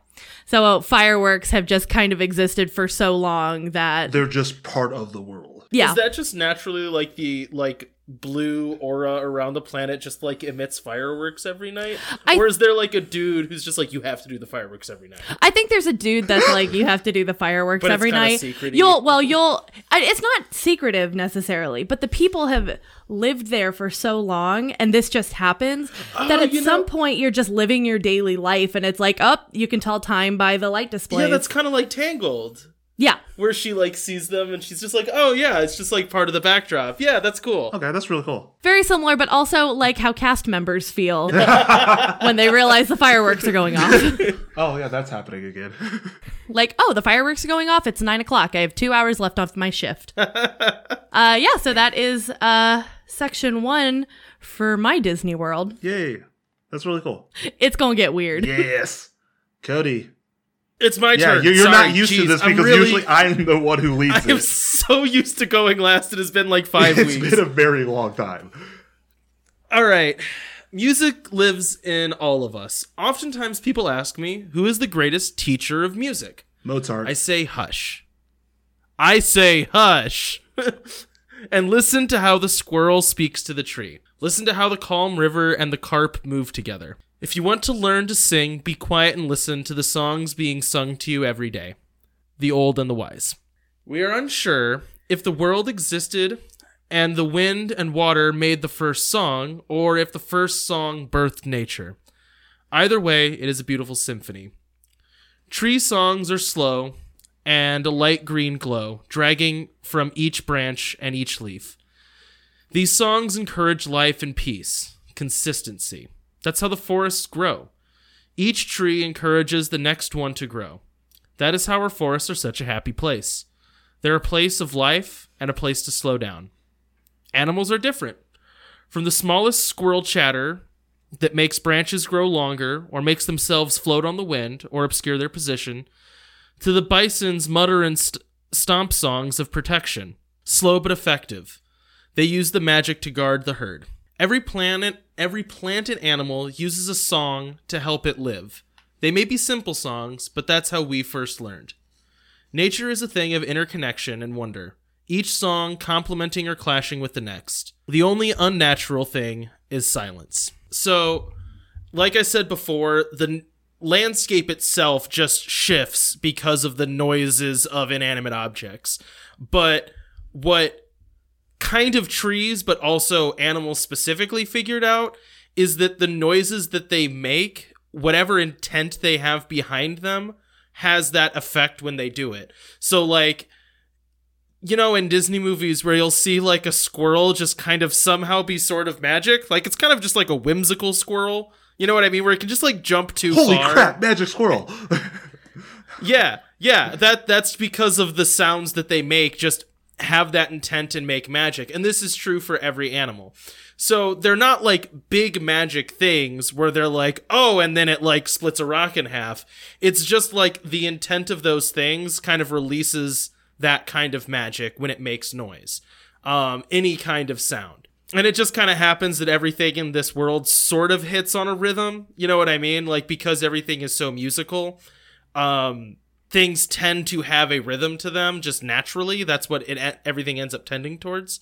So uh, fireworks have just kind of existed for so long that They're just part of the world. yeah. Is that just naturally like the like blue aura around the planet just like emits fireworks every night? I- or is there like a dude who's just like you have to do the fireworks every night? I think there's a dude that's like you have to do the fireworks But every night. You'll well you'll it's not secretive necessarily, but the people have lived there for so long and this just happens oh, that Oh, at some know- point you're just living your daily life and it's like, "Oh, you can tell time by the light display Yeah, that's kind of like Tangled. Yeah. Where she like sees them and she's just like, "Oh yeah, it's just like part of the backdrop." Yeah, that's cool. Okay, that's really cool. Very similar, but also like how cast members feel when they realize the fireworks are going off. Oh yeah, that's happening again. like, oh, the fireworks are going off. It's nine o'clock. I have two hours left off my shift. uh, yeah, so that is uh, section one for my Disney World. Yay. That's really cool. It's gonna get weird. Yes. Cody. It's my Yeah, turn. you're, Sorry, not used to jeez, this I'm because really- usually I'm the one who leads it. I am it. so used to going last. It has been like five It's weeks. It's been a very long time. All right. Music lives in all of us. Oftentimes people ask me, who is the greatest teacher of music? Mozart. I say hush. I say hush. and listen to how the squirrel speaks to the tree. Listen to how the calm river and the carp move together. If you want to learn to sing, be quiet and listen to the songs being sung to you every day. The old and the wise. We are unsure if the world existed and the wind and water made the first song, or if the first song birthed nature. Either way, it is a beautiful symphony. Tree songs are slow and a light green glow, dragging from each branch and each leaf. These songs encourage life and peace, consistency. That's how the forests grow. Each tree encourages the next one to grow. That is how our forests are such a happy place. They're a place of life and a place to slow down. Animals are different. From the smallest squirrel chatter that makes branches grow longer or makes themselves float on the wind or obscure their position, to the bison's mutter and st- stomp songs of protection. Slow but effective. They use the magic to guard the herd. Every planet, every plant and animal uses a song to help it live. They may be simple songs, but that's how we first learned. Nature is a thing of interconnection and wonder, each song complementing or clashing with the next. The only unnatural thing is silence. So, like I said before, the landscape itself just shifts because of the noises of inanimate objects. But what kind of trees, but also animals specifically figured out is that the noises that they make, whatever intent they have behind them, has that effect when they do it. So, like, you know, in Disney movies where you'll see like a squirrel just kind of somehow be sort of magic, like it's kind of just like a whimsical squirrel. You know what I mean? Where it can just like jump too Holy far. crap, magic squirrel. Yeah, yeah. That that's because of the sounds that they make just have that intent and make magic. And this is true for every animal. So they're not like big magic things where they're like, oh, and then it like splits a rock in half. It's just like the intent of those things kind of releases that kind of magic when it makes noise, um, any kind of sound. And it just kind of happens that everything in this world sort of hits on a rhythm. You know what I mean? Like because everything is so musical, um, things tend to have a rhythm to them just naturally. That's what it everything ends up tending towards.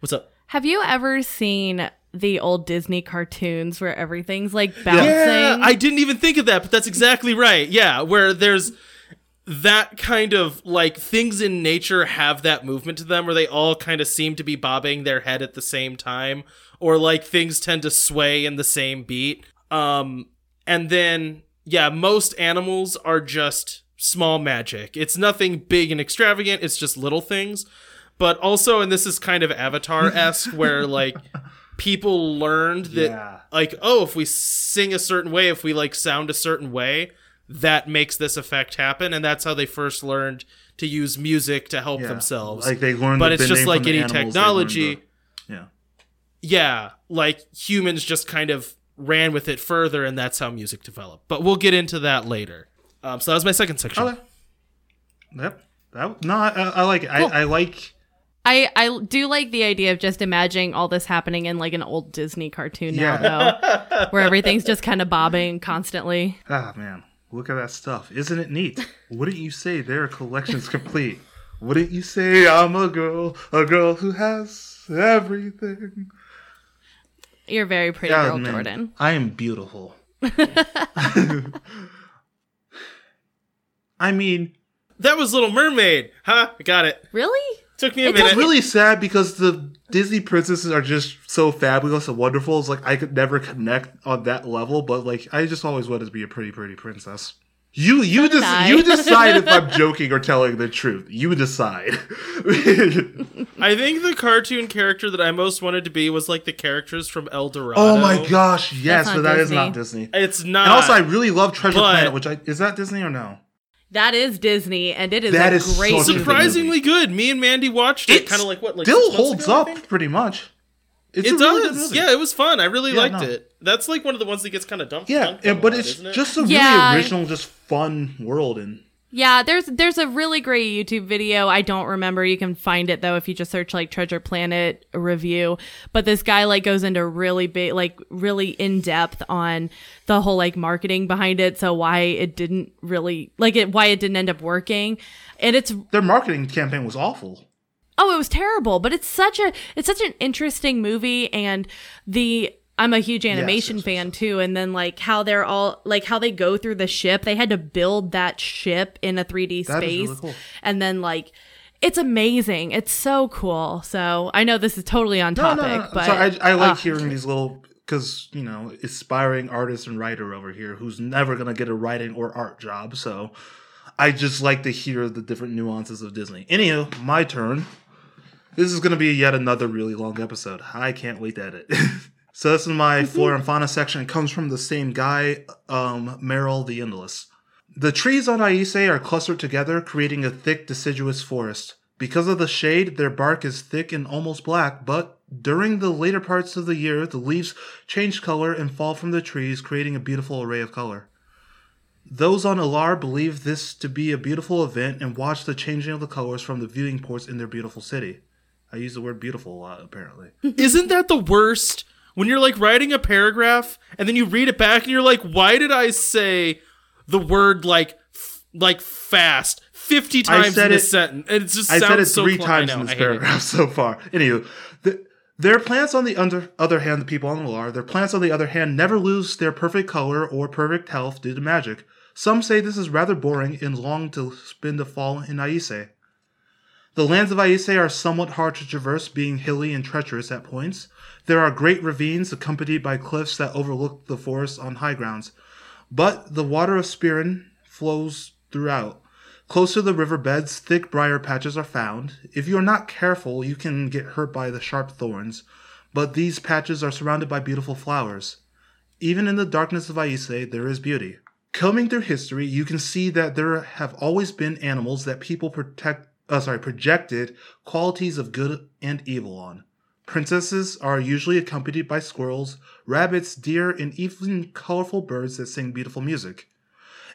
What's up? Have you ever seen the old Disney cartoons where everything's like bouncing? Yeah, I didn't even think of that, but that's exactly right. Yeah, where there's that kind of like things in nature have that movement to them where they all kind of seem to be bobbing their head at the same time or like things tend to sway in the same beat. Um and then yeah, most animals are just small magic. It's nothing big and extravagant, it's just little things. But also and this is kind of avatar-esque where like people learned that Yeah. like oh if we sing a certain way if we like sound a certain way that makes this effect happen and that's how they first learned to use music to help Yeah. themselves Like they learned but it's just like any animals, they learned technology the- yeah. yeah like humans just kind of ran with it further and that's how music developed but we'll get into that later um, so that was my second section Okay. Yep. That, no, I, I like it. Cool. I, I like. I I do like the idea of just imagining all this happening in like an old Disney cartoon now, Yeah. though, where everything's just kind of bobbing constantly. Ah, man, look at that stuff. Isn't it neat? Wouldn't you say their collection's complete? Wouldn't you say I'm a girl, a girl who has everything? You're very pretty Yeah, girl, man, Jordan. I am beautiful. I mean, that was little mermaid huh I got it Really? took me a It minute it's really sad because the Disney princesses are just so fabulous and wonderful. It's like I could never connect on that level, but like I just always wanted to be a pretty, pretty princess. You you did just I. you decide if I'm joking or telling the truth. You decide. I think the cartoon character that I most wanted to be was like the characters from El Dorado. oh my gosh, yes, but that is Disney. not Disney. It's not. And also, I really love Treasure but- Planet, which I is that Disney or no? That is Disney, and it is That a is great such movie. surprisingly good. Me and Mandy watched it. Kind of like what, like Still holds ago, up pretty much. It's It a really does. Yeah, it was fun. I really Yeah, liked no. it. That's like one of the ones that gets kind of dumped. Yeah, dunked on and, but it's it? just a really Yeah. original, just fun world, and Yeah, there's there's a really great YouTube video. I don't remember. You can find it though if you just search like Treasure Planet review. But this guy like goes into really big like really in depth on the whole like marketing behind it. So why it didn't really like it why it didn't end up working. And it's their marketing campaign was awful. oh, it was terrible, but it's such a it's such an interesting movie and the I'm a huge animation yes, yes, fan too and then like how they're all like how they go through the ship. They had to build that ship in a 3D That space really cool. and then like it's amazing. It's so cool. So, I know this is totally on topic, no, no. but so I, I like Ugh. hearing these little because you know aspiring artist and writer over here who's never gonna get a writing or art job. So I just like to hear the different nuances of Disney. Anywho, my turn. This is gonna be yet another really long episode. I can't wait to edit. so this is my flora and fauna section. It comes from the same guy, um, Merrill the Endless. The trees on Aise are clustered together, creating a thick deciduous forest. Because of the shade, their bark is thick and almost black, but during the later parts of the year, the leaves change color and fall from the trees, creating a beautiful array of color. Those on Alar believe this to be a beautiful event and watch the changing of the colors from the viewing ports in their beautiful city. I use the word beautiful a lot, apparently. Isn't that the worst? When you're like writing a paragraph and then you read it back and you're like, why did I say the word like f- like fast fifty times in a it- sentence? And it just I said it so three cl- times know, in this hate it. paragraph so far. Anywho, the, their plants, on the under, other hand, the people on the Lar, their plants, on the other hand, never lose their perfect color or perfect health due to magic. Some say this is rather boring and long to spend the fall in Aise. The lands of Aise are somewhat hard to traverse, being hilly and treacherous at points. There are great ravines accompanied by cliffs that overlook the forest on high grounds. But the water of Spirin flows throughout. Close to the riverbeds, thick briar patches are found. If you are not careful, you can get hurt by the sharp thorns, but these patches are surrounded by beautiful flowers. Even in the darkness of Aise, there is beauty. Combing through history, you can see that there have always been animals that people protect uh, sorry, projected qualities of good and evil on. Princesses are usually accompanied by squirrels, rabbits, deer, and even colorful birds that sing beautiful music.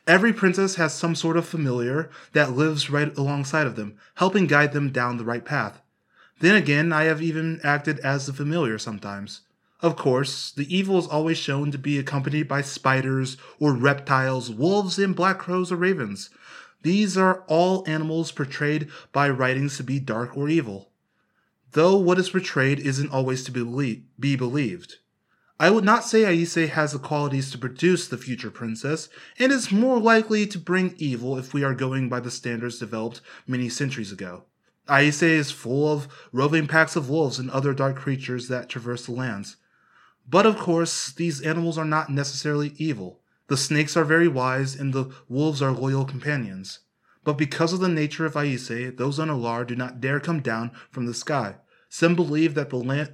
Every princess has some sort of familiar that lives right alongside of them, helping guide them down the right path. Then again, I have even acted as the familiar sometimes. Of course, the evil is always shown to be accompanied by spiders or reptiles, wolves, and black crows or ravens. These are all animals portrayed by writings to be dark or evil. Though what is portrayed isn't always to be, be believed. I would not say Aise has the qualities to produce the future princess, and is more likely to bring evil if we are going by the standards developed many centuries ago. Aise is full of roving packs of wolves and other dark creatures that traverse the lands. But of course, these animals are not necessarily evil. The snakes are very wise, and the wolves are loyal companions. But because of the nature of Aise, those on Alar do not dare come down from the sky. Some believe that the land,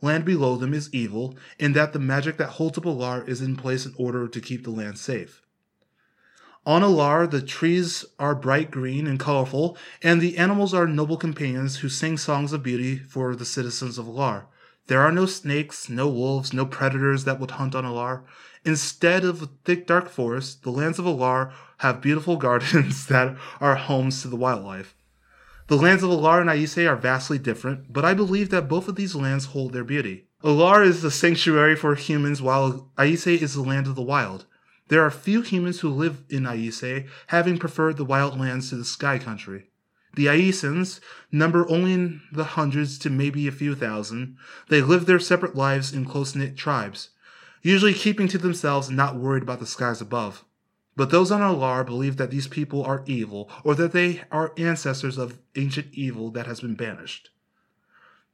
land below them is evil, and that the magic that holds up Alar is in place in order to keep the land safe. On Alar, the trees are bright green and colorful, and the animals are noble companions who sing songs of beauty for the citizens of Alar. There are no snakes, no wolves, no predators that would hunt on Alar. Instead of a thick dark forest, the lands of Alar have beautiful gardens that are homes to the wildlife. The lands of Alar and Aise are vastly different, but I believe that both of these lands hold their beauty. Alar is the sanctuary for humans, while Aise is the land of the wild. There are few humans who live in Aise, having preferred the wild lands to the sky country. The Aisans number only in the hundreds to maybe a few thousand. They live their separate lives in close knit tribes, usually keeping to themselves and not worried about the skies above. But those on Alar believe that these people are evil, or that they are ancestors of ancient evil that has been banished.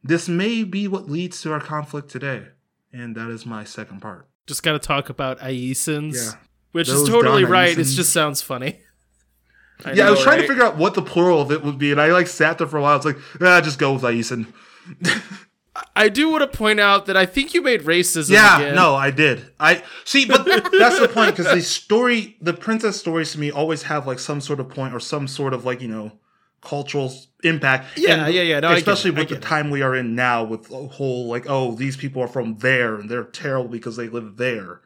This may be what leads to our conflict today, and that is my second part. Just got to talk about Aisans, Yeah. which Those is totally right. It just sounds funny. yeah, I was trying right? to figure out what the plural of it would be, and I like sat there for a while. It's like, ah, just go with Aisan. I do want to point out that I think you made racism. Yeah, again. no, I did. I see, but that's the point because the story, the princess stories to me always have like some sort of point or some sort of like you know cultural impact. Yeah, yeah, yeah, no, especially with the it. time we are in now, with the whole like, oh, these people are from there and they're terrible because they live there,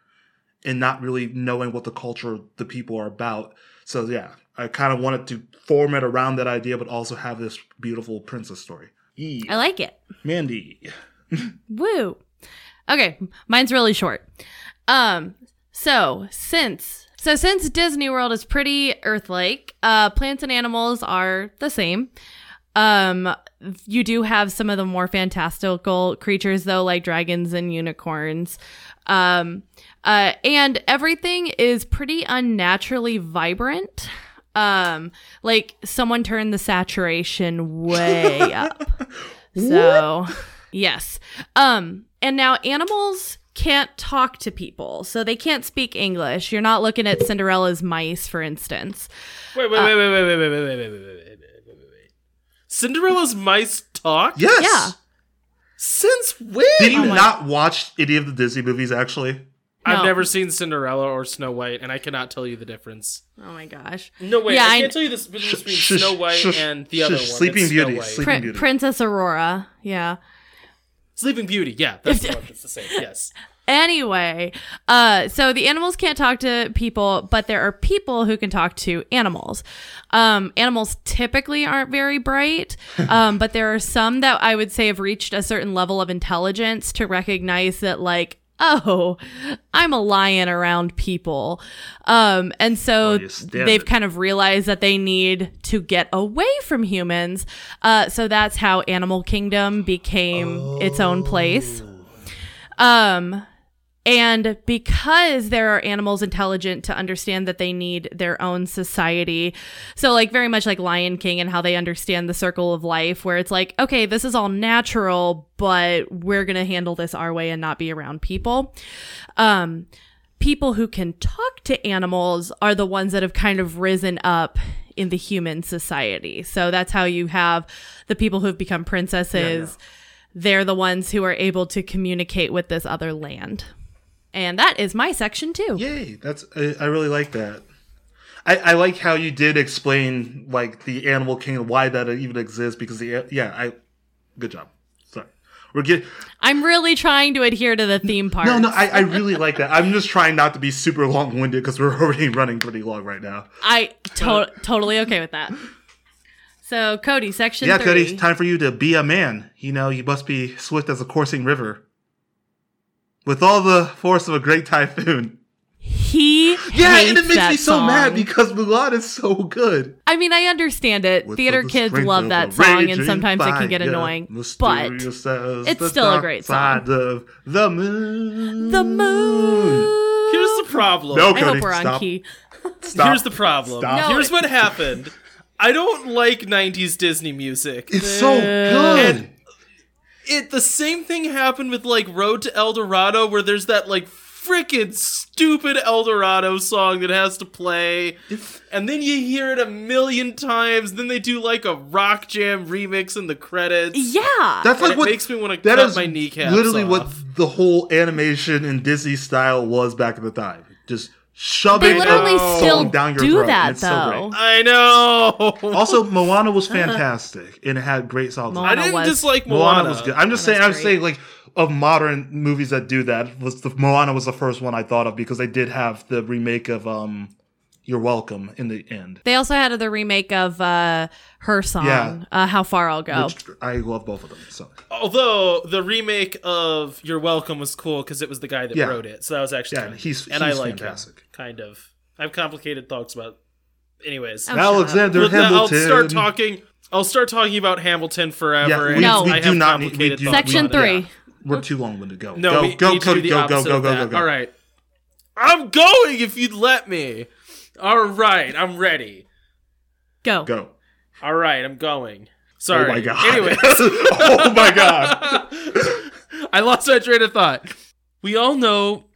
and not really knowing what the culture the people are about. So yeah, I kind of wanted to form it around that idea, but also have this beautiful princess story. I like it. Mandy. Woo. Okay, mine's really short. Um, so since so since Disney World is pretty Earth-like, uh, plants and animals are the same. Um, you do have some of the more fantastical creatures though, like dragons and unicorns. Um, uh, and everything is pretty unnaturally vibrant. Um, like someone turned the saturation way up. So, yes. Um, and now animals can't talk to people, so they can't speak English. You're not looking at Cinderella's mice, for instance. Wait, wait, wait, wait, wait, wait, wait, wait, wait, wait, wait, wait, wait, wait, wait. Wait. Cinderella's mice talk? Yes. Yeah. Since when? Did you Oh my- not watch any of the Disney movies? Actually, I've never seen Cinderella or Snow White, and I cannot tell you the difference. Oh my gosh. No, way! Yeah, I I- can't tell you the difference between Shush, Snow White shush, and the other shush, one. Sleeping that's Beauty, Sleeping Prin- Beauty. Princess Aurora. Yeah. Sleeping Beauty, yeah, that's the one that's the same. Yes. Anyway, uh, so the animals can't talk to people, but there are people who can talk to animals. Um, animals typically aren't very bright, um, but there are some that I would say have reached a certain level of intelligence to recognize that, like, oh, I'm a lion around people. Um, and so Oh, they've it. kind of realized that they need to get away from humans. Uh, so that's how Animal Kingdom became its own place. Um, and because there are animals intelligent to understand that they need their own society, so like very much like Lion King and how they understand the circle of life, where it's like, okay, this is all natural, but we're gonna handle this our way and not be around people. Um, people who can talk to animals are the ones that have kind of risen up in the human society. So that's how you have the people who have become princesses. They're the ones who are able to communicate with this other land. And that is my section too. Yay! That's I, I really like that. I, I like how you did explain like the Animal Kingdom, why that even exists. Because the yeah, I good job. Sorry, we're getting I'm really trying to adhere to the theme part. no, no. I, I really like that. I'm just trying not to be super long winded because we're already running pretty long right now. I to- totally okay with that. So Cody, section yeah, 30. Cody, time for you to be a man. You know, you must be swift as a coursing river, with all the force of a great typhoon. He Yeah, hates and it makes me so mad because Mulan is so good. I mean, I understand it. With Theater the kids love that song, and raging sometimes it can get annoying. But it's still a dark great side of the moon. the moon. Here's the problem. No, I hope we're on stop. key. Stop. Here's the problem. Stop. No, Here's it- what happened. I don't like 90s Disney music. It's so good. And- it the same thing happened with like Road to El Dorado where there's that like freaking stupid El Dorado song that has to play and then you hear it a million times then they do like a rock jam remix in the credits Yeah. That's and like it what makes me want to that cut is my kneecaps literally off. what the whole animation and Disney style was back in the time. Just shoving they literally a still song down your do throat. that and it's so though. great. I know Also, Moana was fantastic and it had great songs. I didn't was- dislike Moana Moana, was good. I'm just saying. I'm great. saying like of modern movies that do that was the Moana was the first one I thought of because they did have the remake of um, You're Welcome in the end. They also had the remake of uh, her song, Yeah. uh, "How Far I'll Go." Which I love both of them. So Although the remake of You're Welcome was cool because it was the guy that Yeah. wrote it, so that was actually Yeah, kind of- he's- and he's I like fantastic. him, kind of. I have complicated thoughts about. Anyways, Oh, shut up. Alexander But then I'll start talking. I'll start talking about Hamilton forever. Yeah, we- No. we I do have not need- we do- thoughts Section about three. Yeah. We're too long winded. Go. No, go, we go, need to Cody, do the go, go, opposite go, of go, go, go. All right, I'm going if you'd let me. All right, I'm ready. Go. Go. All right, I'm going. Sorry. Oh my god. Anyways. oh my god. I lost my train of thought. We all know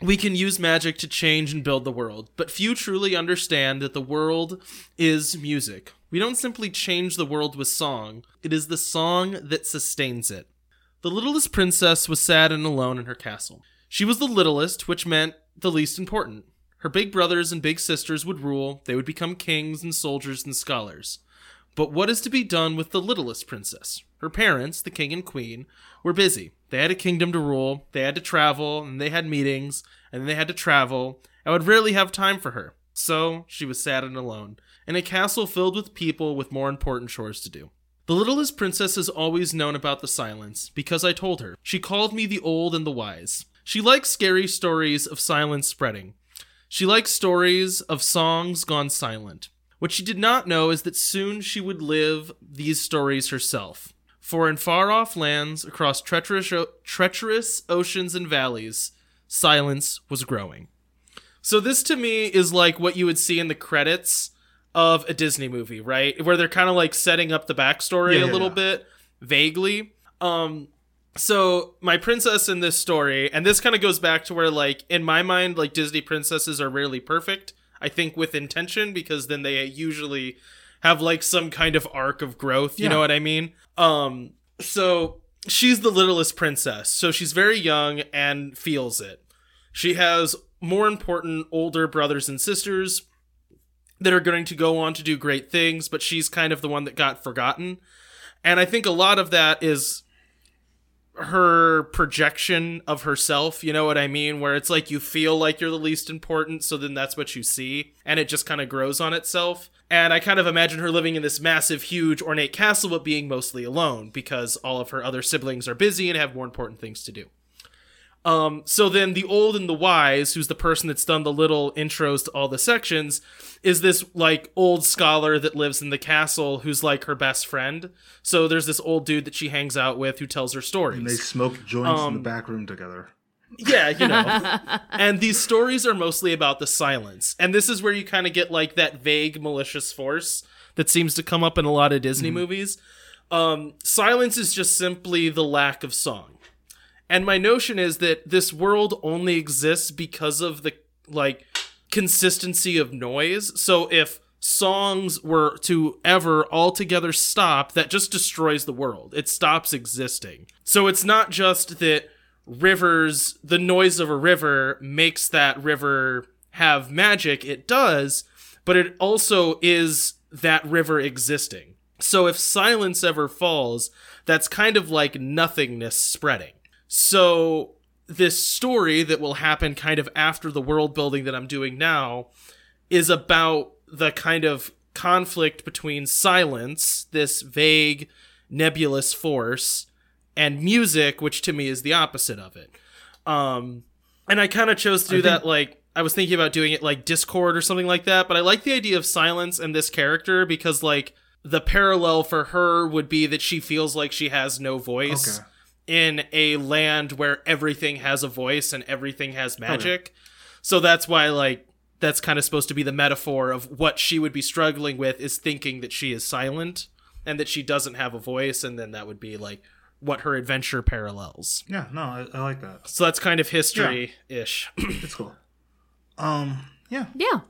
we can use magic to change and build the world, but few truly understand that the world is music. We don't simply change the world with song, it is the song that sustains it. The littlest princess was sad and alone in her castle. She was the littlest, which meant the least important. Her big brothers and big sisters would rule, they would become kings and soldiers and scholars. But what is to be done with the littlest princess? Her parents, the king and queen, were busy. They had a kingdom to rule, they had to travel, and they had meetings, and they had to travel, and would rarely have time for her. So she was sad and alone, in a castle filled with people with more important chores to do. The littlest princess has always known about the silence, because I told her. She called me the old and the wise. She likes scary stories of silence spreading. She likes stories of songs gone silent. What she did not know is that soon she would live these stories herself. For in far off lands, across treacherous, o- treacherous oceans and valleys, silence was growing. So, this to me is like what you would see in the credits of a Disney movie, right? Where they're kind of like setting up the backstory Yeah, a yeah, little yeah. bit vaguely. Um, so my princess in this story, and this kind of goes back to where, like, in my mind, like Disney princesses are rarely perfect. I think with intention because then they usually have like some kind of arc of growth. You Yeah. know what I mean? Um, so she's the littlest princess, so she's very young and feels it. She has more important older brothers and sisters that are going to go on to do great things, but she's kind of the one that got forgotten. And I think a lot of that is her projection of herself, you know what I mean? Where it's like you feel like you're the least important, so then that's what you see, and it just kind of grows on itself. And I kind of imagine her living in this massive, huge, ornate castle, but being mostly alone because all of her other siblings are busy and have more important things to do. Um, so then the old and the wise, who's the person that's done the little intros to all the sections, is this like old scholar that lives in the castle who's like her best friend. So there's this old dude that she hangs out with who tells her stories. And they smoke joints in the Um, back room together. Yeah, you know. and these stories are mostly about the silence. And this is where you kind of get like that vague malicious force that seems to come up in a lot of Disney movies. Um, silence is just simply the lack of song. And my notion is that this world only exists because of the like consistency of noise. So if songs were to ever altogether stop, that just destroys the world. It stops existing. So it's not just that rivers, the noise of a river makes that river have magic. It does, but it also is that river existing. So if silence ever falls, that's kind of like nothingness spreading. So this story that will happen kind of after the world building that I'm doing now is about the kind of conflict between silence, this vague, nebulous force, and music, which to me is the opposite of it. Um, and I kind of chose to do think- that like I was thinking about doing it like Discord or something like that, but I like the idea of silence and this character because like the parallel for her would be that she feels like she has no voice Okay. In a land where everything has a voice and everything has magic. So that's why like that's kind of supposed to be the metaphor of what she would be struggling with is thinking that she is silent and that she doesn't have a voice and then that would be like what her adventure parallels. Yeah, no, I, I like that. So that's kind of history ish. It's cool. Um, yeah. Yeah.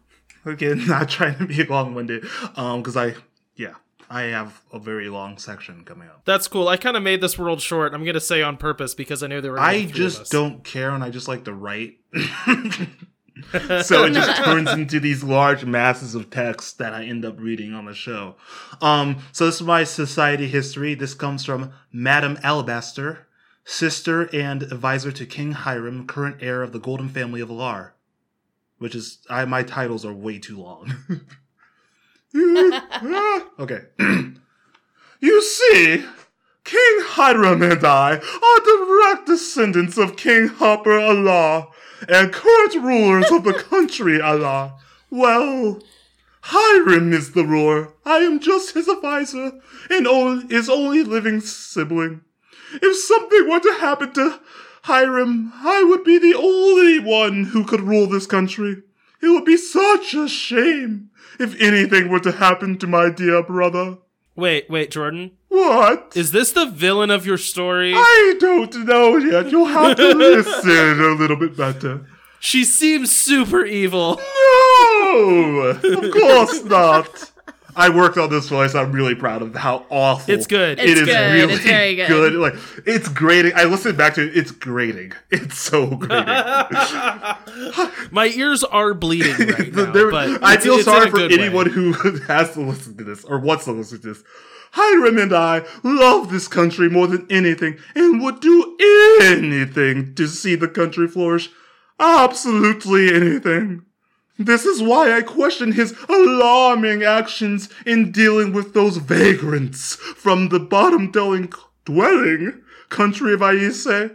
Again, not trying to be long winded. Um, because I, yeah, I have a very long section coming up. that's cool. I kind of made this world short. I'm gonna say on purpose because I knew there were. I three of us. just don't care, and I just like to write. so it just turns into these large masses of text that I end up reading on the show. Um, so this is my society history. This comes from Madame Alabaster, sister and advisor to King Hiram, current heir of the Golden Family of Alar. Which is, I my titles are way too long. Mm-hmm. okay. you see, King Hiram and I are direct descendants of King Hopper Alar and current rulers of the country Alar. Well, Hiram is the ruler. I am just his advisor and o- his only living sibling. If something were to happen to Hiram, I would be the only one who could rule this country. It would be such a shame if anything were to happen to my dear brother. Wait, wait, Jordan. What? Is this the villain of your story? I don't know yet. You'll have to listen a little bit better. She seems super evil. No, of course not. I worked on this voice. I'm really proud of how awful It's good. It's it is good. really It's very good. Like it's grating. I listened back to it. It's grating. It's so grating. My ears are bleeding right now. There- but I feel it's in sorry a for anyone way. who has to listen to this or wants to listen to this. Hiram and I love this country more than anything and would do anything to see the country flourish. Absolutely anything. This is why I question his alarming actions in dealing with those vagrants from the bottom dwelling, country of Aise.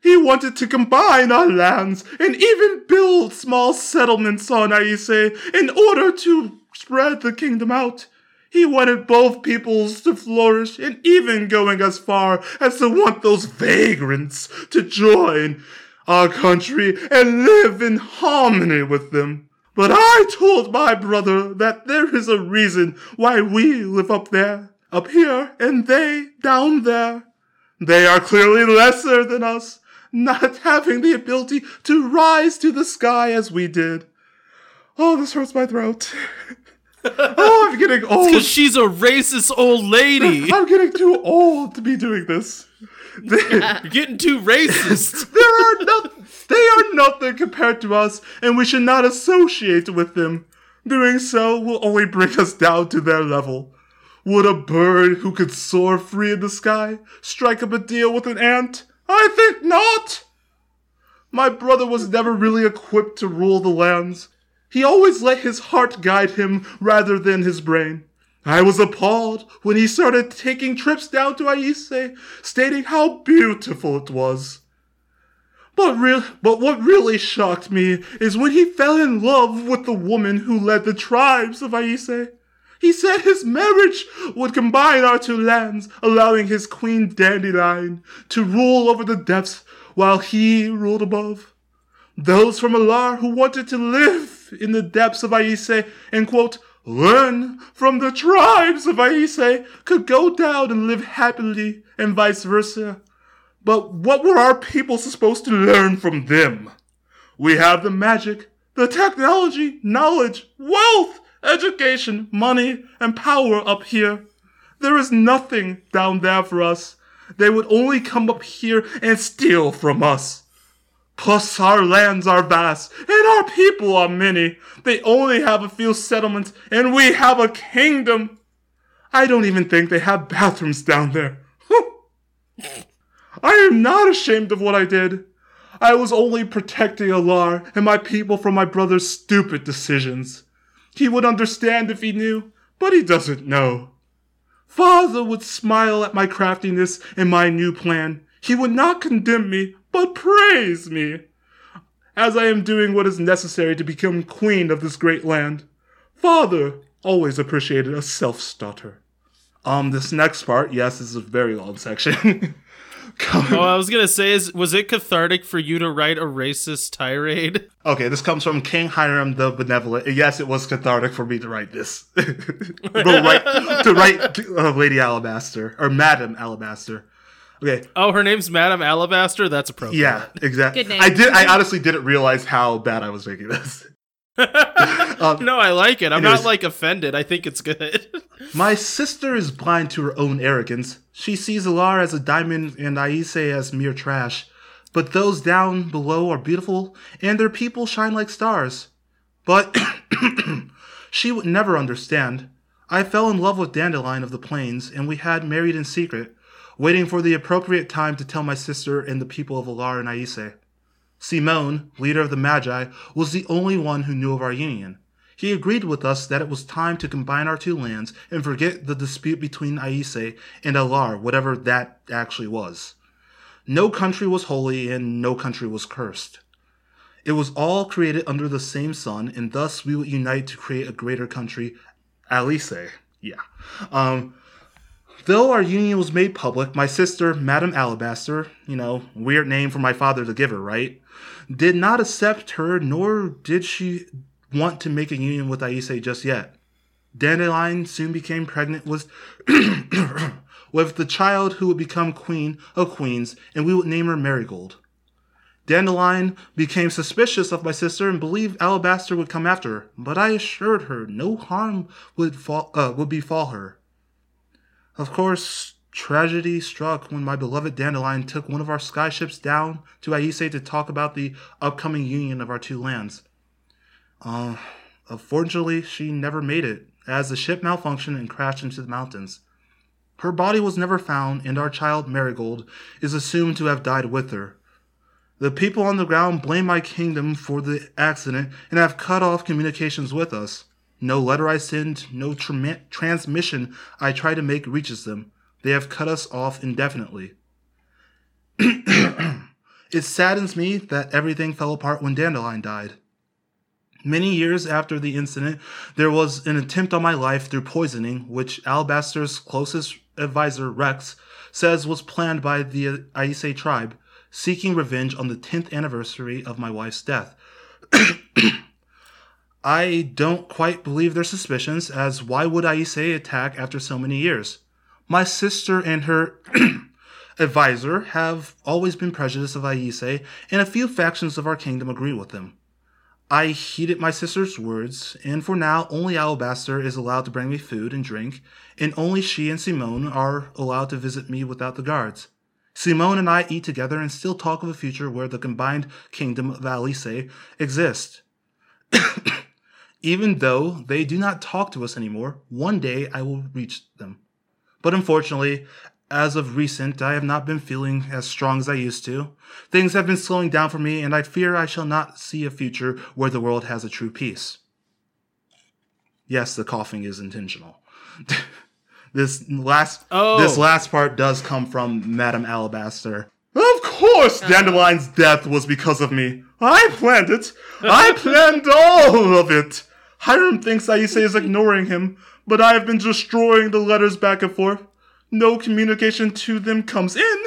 He wanted to combine our lands and even build small settlements on Aise in order to spread the kingdom out. He wanted both peoples to flourish and even going as far as to want those vagrants to join our country and live in harmony with them. But I told my brother that there is a reason why we live up there, up here, and they down there. They are clearly lesser than us, not having the ability to rise to the sky as we did. Oh, this hurts my throat. oh, I'm getting old. Because she's a racist old lady. I'm getting too old to be doing this. You're getting too racist. there are no, they are nothing compared to us, and we should not associate with them. Doing so will only bring us down to their level. Would a bird who could soar free in the sky strike up a deal with an ant? I think not. My brother was never really equipped to rule the lands. He always let his heart guide him rather than his brain. I was appalled when he started taking trips down to Aise, stating how beautiful it was. But real, but what really shocked me is when he fell in love with the woman who led the tribes of Aise. He said his marriage would combine our two lands, allowing his queen Dandelion to rule over the depths while he ruled above. Those from Alar who wanted to live in the depths of Aise and quote, learn from the tribes of Aise could go down and live happily and vice versa. But what were our people supposed to learn from them? We have the magic, the technology, knowledge, wealth, education, money, and power up here. There is nothing down there for us. They would only come up here and steal from us. Plus, our lands are vast, and our people are many. They only have a few settlements, and we have a kingdom. I don't even think they have bathrooms down there. I am not ashamed of what I did. I was only protecting Alar and my people from my brother's stupid decisions. He would understand if he knew, but he doesn't know. Father would smile at my craftiness and my new plan. He would not condemn me, but praise me. As I am doing what is necessary to become queen of this great land. Father always appreciated a self-starter. Um, this next part, yes, this is a very long section. Oh, I was gonna say, is was it cathartic for you to write a racist tirade? Okay, this comes from King Hiram the Benevolent. Yes, it was cathartic for me to write this. to write, to write uh, Lady Alabaster or Madam Alabaster. Okay, Oh, her name's Madame Alabaster. That's appropriate. yeah, exactly. Good name. I did. I honestly didn't realize how bad I was making this. Um, no, I like it. I'm Anyways. not like offended. I think it's good. My sister is blind to her own arrogance. She sees Alar as a diamond and Aise as mere trash. But those down below are beautiful, and their people shine like stars. But she would never understand. I fell in love with Dandelion of the Plains, and we had married in secret, waiting for the appropriate time to tell my sister and the people of Alar and Aise. Simone, leader of the Magi, was the only one who knew of our union. He agreed with us that it was time to combine our two lands and forget the dispute between Aise and Alar, whatever that actually was. No country was holy and no country was cursed. It was all created under the same sun, and thus we would unite to create a greater country, Alice. Yeah. Um, though our union was made public, my sister, Madame Alabaster, you know, weird name for my father to give her, right? Did not accept her, nor did she want to make a union with Aise just yet. Dandelion soon became pregnant with with the child who would become queen of queens, and we would name her Marigold. Dandelion became suspicious of my sister and believed Alabaster would come after her, but I assured her no harm would fall, uh, would befall her. Of course, tragedy struck when my beloved Dandelion took one of our skyships down to Aise to talk about the upcoming union of our two lands. Uh, unfortunately, she never made it, as the ship malfunctioned and crashed into the mountains. Her body was never found, and our child Marigold is assumed to have died with her. The people on the ground blame my kingdom for the accident and have cut off communications with us. No letter I send, no tra- transmission I try to make reaches them. They have cut us off indefinitely. it saddens me that everything fell apart when Dandelion died. Many years after the incident, there was an attempt on my life through poisoning, which Alabaster's closest advisor, Rex, says was planned by the Aise tribe, seeking revenge on the 10th anniversary of my wife's death. I don't quite believe their suspicions, as why would Aise attack after so many years? My sister and her advisor have always been prejudiced of Aise, and a few factions of our kingdom agree with them. I heeded my sister's words, and for now only Alabaster is allowed to bring me food and drink, and only she and Simone are allowed to visit me without the guards. Simone and I eat together and still talk of a future where the combined kingdom of Alice exists. Even though they do not talk to us anymore, one day I will reach them. But unfortunately, as of recent, I have not been feeling as strong as I used to. Things have been slowing down for me, and I fear I shall not see a future where the world has a true peace. Yes, the coughing is intentional. this last Oh. this last part does come from Madame Alabaster. Of course, uh-huh. Dandelion's death was because of me. I planned it. I planned all of it. Hiram thinks Aise is ignoring him, but I have been destroying the letters back and forth. No communication to them comes in,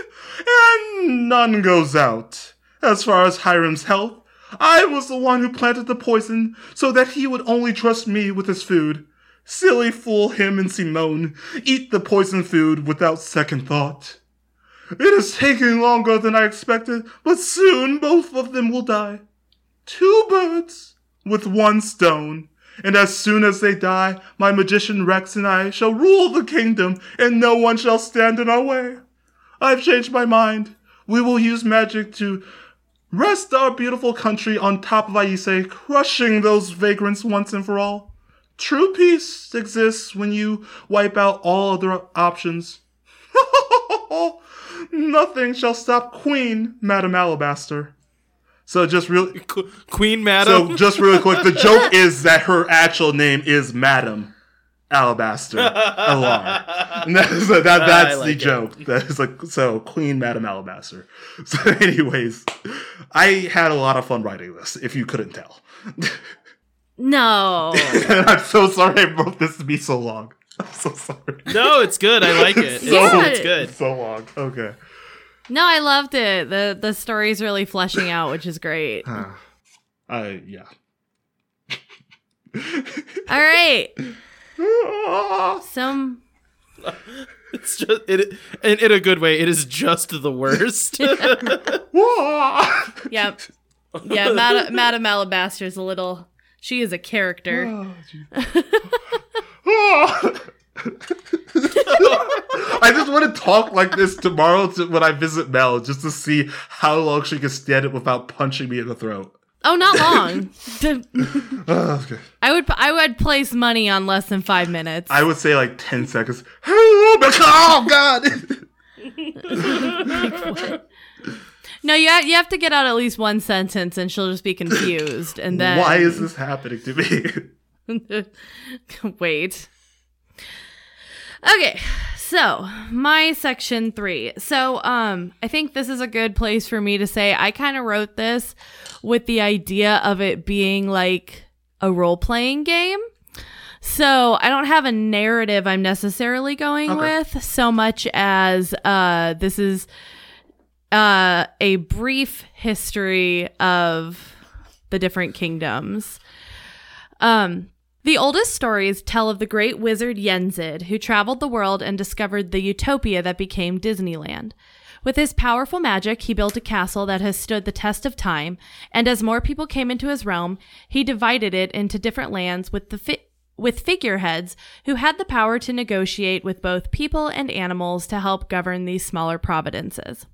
and none goes out. As far as Hiram's health, I was the one who planted the poison so that he would only trust me with his food. Silly fool him and Simone eat the poison food without second thought. It is taking longer than I expected, but soon both of them will die. Two birds with one stone. And as soon as they die, my magician Rex and I shall rule the kingdom, and no one shall stand in our way. I've changed my mind. We will use magic to Rest our beautiful country on top of Aise, crushing those vagrants once and for all. True peace exists when you wipe out all other options. Nothing shall stop Queen Madame Alabaster. So just really, Qu- Queen Madam. so just really quick, the joke is that her actual name is Madame Alabaster Alar. And that is, that, that's like the it. joke. That is like so Queen Madame Alabaster. So, anyways, I had a lot of fun writing this. If you couldn't tell, No. I'm so sorry I wrote this to be so long. I'm so sorry. no, it's good. I like it. So- It's, it's good. So long. Okay. No, I loved it. The the story's really fleshing out, which is great. All I yeah. All right. Some It's just it, in, in a good way. It is just the worst. Yep. Yeah, Madam, Madame Alabaster's a little she is a character. Oh, I just want to talk like this tomorrow to, when I visit Mel, just to see how long she can stand it without punching me in the throat. Oh, not long. Oh, okay. I would I would place money on less than five minutes. I would say like ten seconds. Oh God! God! no, you have, you have to get out at least one sentence, and she'll just be confused, and then Why is this happening to me? Wait. Okay, so my section three. So, um, I think this is a good place for me to say I kind of wrote this with the idea of it being like a role playing game. So I don't have a narrative I'm necessarily going Okay. with so much as uh, this is uh, a brief history of the different kingdoms. Um, the oldest stories tell of the great wizard Yen Sid, who traveled the world and discovered the utopia that became Disneyland. With his powerful magic, he built a castle that has stood the test of time, and as more people came into his realm, he divided it into different lands with the fi- with figureheads who had the power to negotiate with both people and animals to help govern these smaller providences.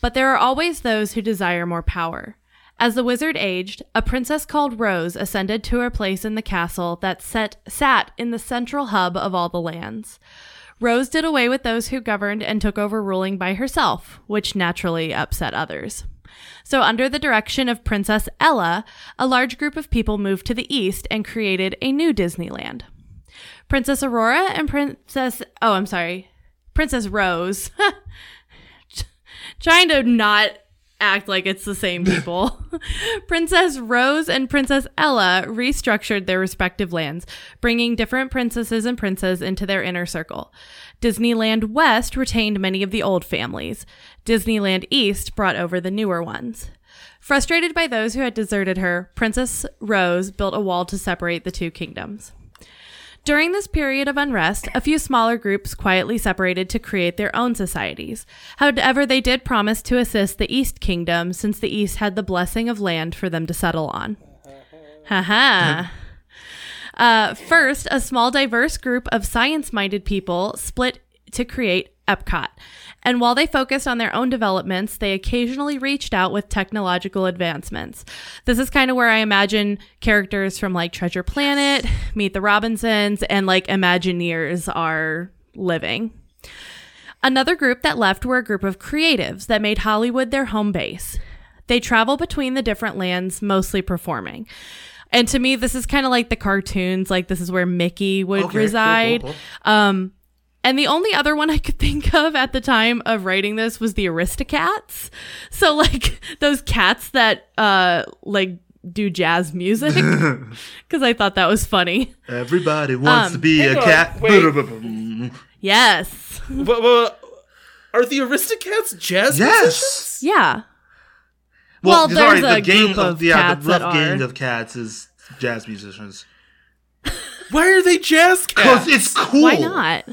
But there are always those who desire more power. As the wizard aged, a princess called Rose ascended to her place in the castle that set, sat in the central hub of all the lands. Rose did away with those who governed and took over ruling by herself, which naturally upset others. So, under the direction of Princess Ella, a large group of people moved to the east and created a new Disneyland. Princess Aurora and Princess, oh, I'm sorry, Princess Rose trying to not act like it's the same people. Princess Rose and Princess Ella restructured their respective lands, bringing different princesses and princes into their inner circle. Disneyland West retained many of the old families. Disneyland East brought over the newer ones. Frustrated by those who had deserted her, Princess Rose built a wall to separate the two kingdoms. During this period of unrest, a few smaller groups quietly separated to create their own societies. However, they did promise to assist the East Kingdom since the East had the blessing of land for them to settle on. Haha. Uh, first, a small, diverse group of science minded people split to create Epcot. And while they focused on their own developments, they occasionally reached out with technological advancements. This is kind of where I imagine characters from like Treasure Planet, Meet the Robinsons, and like Imagineers are living. Another group that left were a group of creatives that made Hollywood their home base. They travel between the different lands, mostly performing. And to me, this is kind of like the cartoons, like this is where Mickey would Okay, cool, reside. cool, cool. Um, and the only other one I could think of at the time of writing this was the Aristocats. So like those cats that uh like do jazz music because I thought that was funny. Everybody wants Um, to be a on, cat. wait. Yes. But, but are the Aristocats jazz Yes. musicians? Yeah. Well, sorry, there's the a gang group of, of yeah, cats the rough that gang are. of cats is jazz musicians. Why are they jazz Because cats? it's cool. Why not?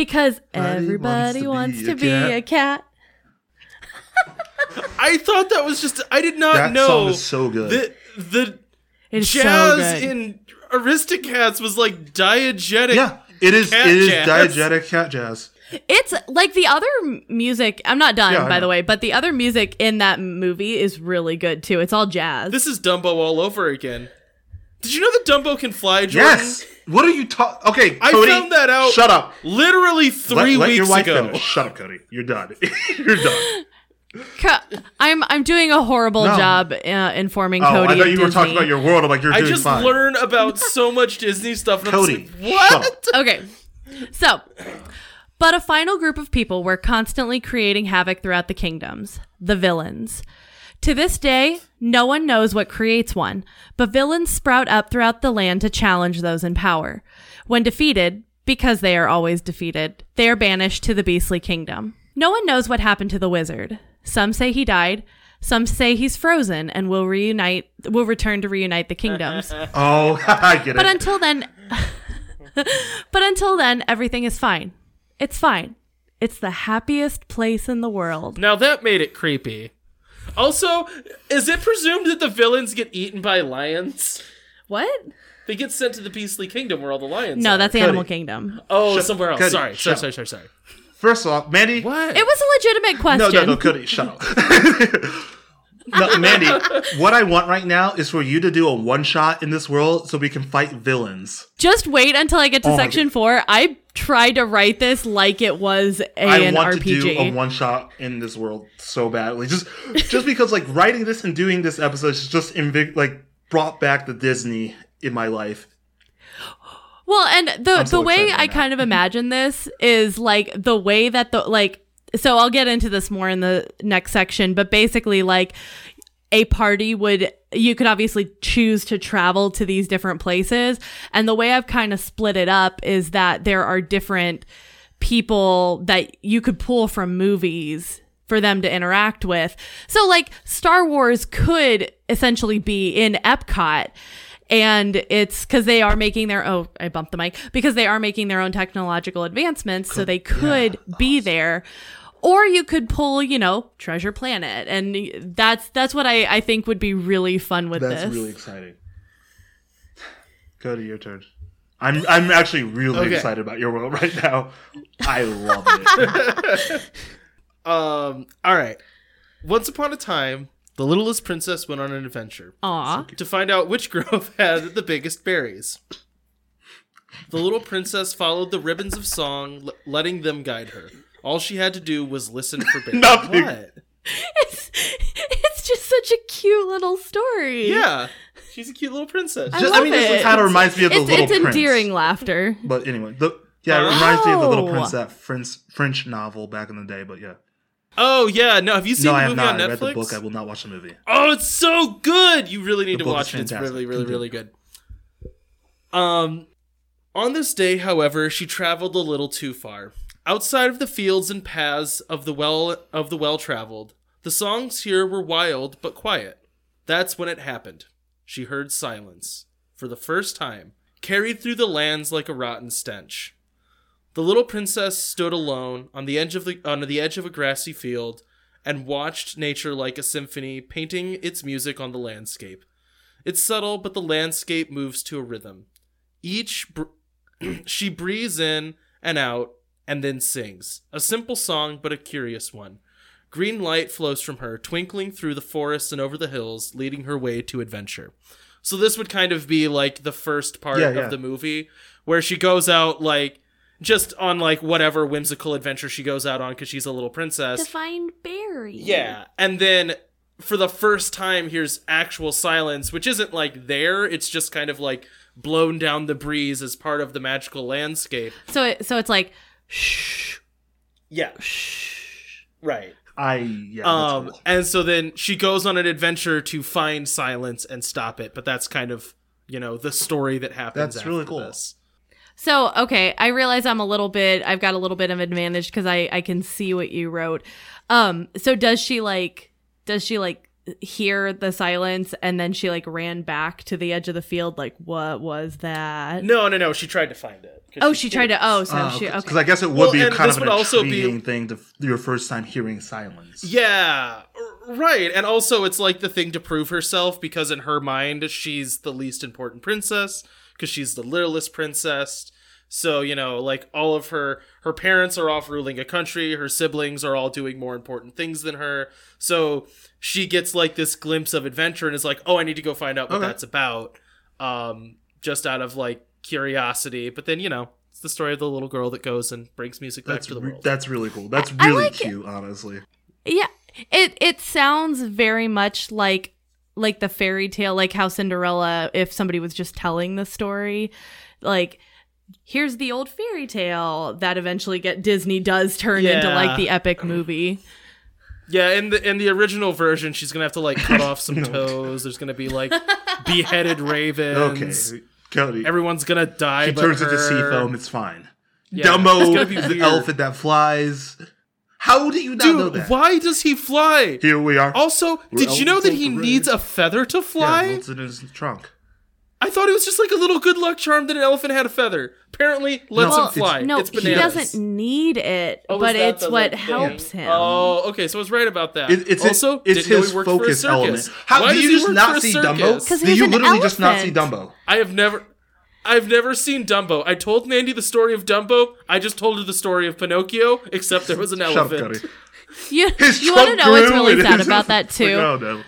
Because Everybody everybody wants wants to to be be a a cat. I thought that was just. I did not That know song is so good. The the It's so jazz good. in Aristocats was like diegetic. Yeah, it is. Cat it is jazz. diegetic cat jazz. It's like the other music. I'm not done, Yeah, by the way, but the other music in that movie is really good too. It's all jazz. This is Dumbo all over again. Did you know that Dumbo can fly, Jordan? Yes. What are you talking? Okay, I found that out Shut up. literally three let weeks your wife ago. finish. Shut up, Cody. You're done. You're done. Co- I'm I'm doing a horrible No. job uh, informing Oh, Cody. I thought of you were talking about your world. I'm like, you're I just fine. learn about so much Disney stuff. And Cody, I'm like, what? Okay. So, but a final group of people were constantly creating havoc throughout the kingdoms the villains. To this day, no one knows what creates one, but villains sprout up throughout the land to challenge those in power. When defeated, because they are always defeated, they are banished to the beastly kingdom. No one knows what happened to the wizard. Some say he died, some say he's frozen and will reunite will return to reunite the kingdoms. Oh, I get it. But until then, but until then, everything is fine. It's fine. It's the happiest place in the world. Now that made it creepy. Also, is it presumed that the villains get eaten by lions? What? They get sent to the Beastly Kingdom where all the lions No, are. that's Animal Kingdom. Oh, Shut- somewhere else. Cody, sorry, sorry, sorry, sorry, sorry. First off, Mandy. What? It was a legitimate question. No, no, no, Cody, shut up. no, Mandy, what I want right now is for you to do a one shot in this world so we can fight villains. Just wait until I get to Oh section four. I tried to write this like it was a, I an want RPG. to do a one shot in this world so badly. Just, just because like writing this and doing this episode is just like brought back the Disney in my life. Well, and the so the way I now. kind of imagine this is like the way that the like so I'll get into this more in the next section, but basically like a party would you could obviously choose to travel to these different places. And the way I've kind of split it up is that there are different people that you could pull from movies for them to interact with. So like Star Wars could essentially be in Epcot and it's because they are making their oh I bumped the mic because they are making their own technological advancements so they could be there or you could pull you know Treasure Planet and that's that's what I I think would be really fun with That's this. really exciting. Cody, your turn. I'm I'm actually really Okay. excited about your world right now. I love it. Um. All right. Once upon a time, the littlest princess went on an adventure Aw. to find out which grove had the biggest berries. The little princess followed the ribbons of song, l- letting them guide her. All she had to do was listen for berries. Nothing. What? It's, it's just such a cute little story. Yeah, she's a cute little princess. I Just, love I mean, this it. kind of reminds me of the It's, Little it's Prince. endearing laughter. But anyway, the yeah, it reminds me of the Little Oh. Prince, that French French novel back in the day. But yeah, Oh yeah, no. Have you seen no, the I have movie not. on I Netflix? read the book. I will not watch the movie. Oh, it's so good. You really need The to book is watch it. It's fantastic. really, really, really good. Um, on this day, however, she traveled a little too far. Outside of the fields and paths of the well of the well traveled, the songs here were wild but quiet. That's when it happened. She heard silence for the first time, carried through the lands like a rotten stench. The little princess stood alone on the edge of the on the edge of a grassy field and watched nature like a symphony painting its music on the landscape. It's subtle, but the landscape moves to a rhythm. Each br- she breathes in and out and then sings. A simple song, but a curious one. Green light flows from her, twinkling through the forests and over the hills, leading her way to adventure. So this would kind of be like the first part Yeah, yeah. of the movie where she goes out like just on like whatever whimsical adventure she goes out on because she's a little princess. To find Barry. Yeah. And then for the first time, here's actual silence, which isn't like there. It's just kind of like blown down the breeze as part of the magical landscape. So it, so it's like shh Yeah. shh. Right. I yeah. That's Um, cool. and so then she goes on an adventure to find silence and stop it. But that's kind of, you know, the story that happens That's really cool. this. So okay, I realize I'm a little bit. I've got a little bit of advantage because I I can see what you wrote. Um. So does she like? Does she like hear the silence and then she like ran back to the edge of the field? Like what was that? No, no, no. She tried to find it Oh, she tried to. Oh, so Uh, she. Because Okay. I guess it would Well, be kind of an would also be- intriguing thing to your first time hearing silence. Yeah, right. And also, it's like the thing to prove herself because in her mind, she's the least important princess because she's the littlest princess. So, you know, like all of her her parents are off ruling a country, her siblings are all doing more important things than her. So, she gets like this glimpse of adventure and is like, "Oh, I need to go find out what Okay. that's about." Um just out of like curiosity, but then, you know, it's the story of the little girl that goes and brings music back That's to the re- world. that's really cool. That's I really like it. cute, honestly. Yeah, it it sounds very much like like the fairy tale, like how Cinderella, if somebody was just telling the story, like here's the old fairy tale that eventually get Disney does turn into like the epic movie. Yeah, in the in the original version, she's gonna have to like cut off some toes. There's gonna be like beheaded ravens. Okay, Cody. Everyone's gonna die. she but turns into her. sea foam. It's fine. Yeah, Dumbo, gonna be the elephant that flies. How do you not know Dude, that? why does he fly? Here we are. Also, We're did you know that he needs a feather to fly? Yeah, it's in his trunk. I thought it was just like a little good luck charm that an elephant had a feather. Apparently, lets No, him fly. no, it's he doesn't need it, Oh, but it's what like, helps him. Oh, okay, so I was right about that. It, it's also it's his for a focus circus. element. How Why do you just not see Dumbo? Dumbo? 'Cause Do you an literally just not see. Dumbo? I have never. I've never seen Dumbo. I told Mandy the story of Dumbo. I just told her the story of Pinocchio, except there was an Shut up, elephant. You, you want to know what's really sad about that Like, too? oh no.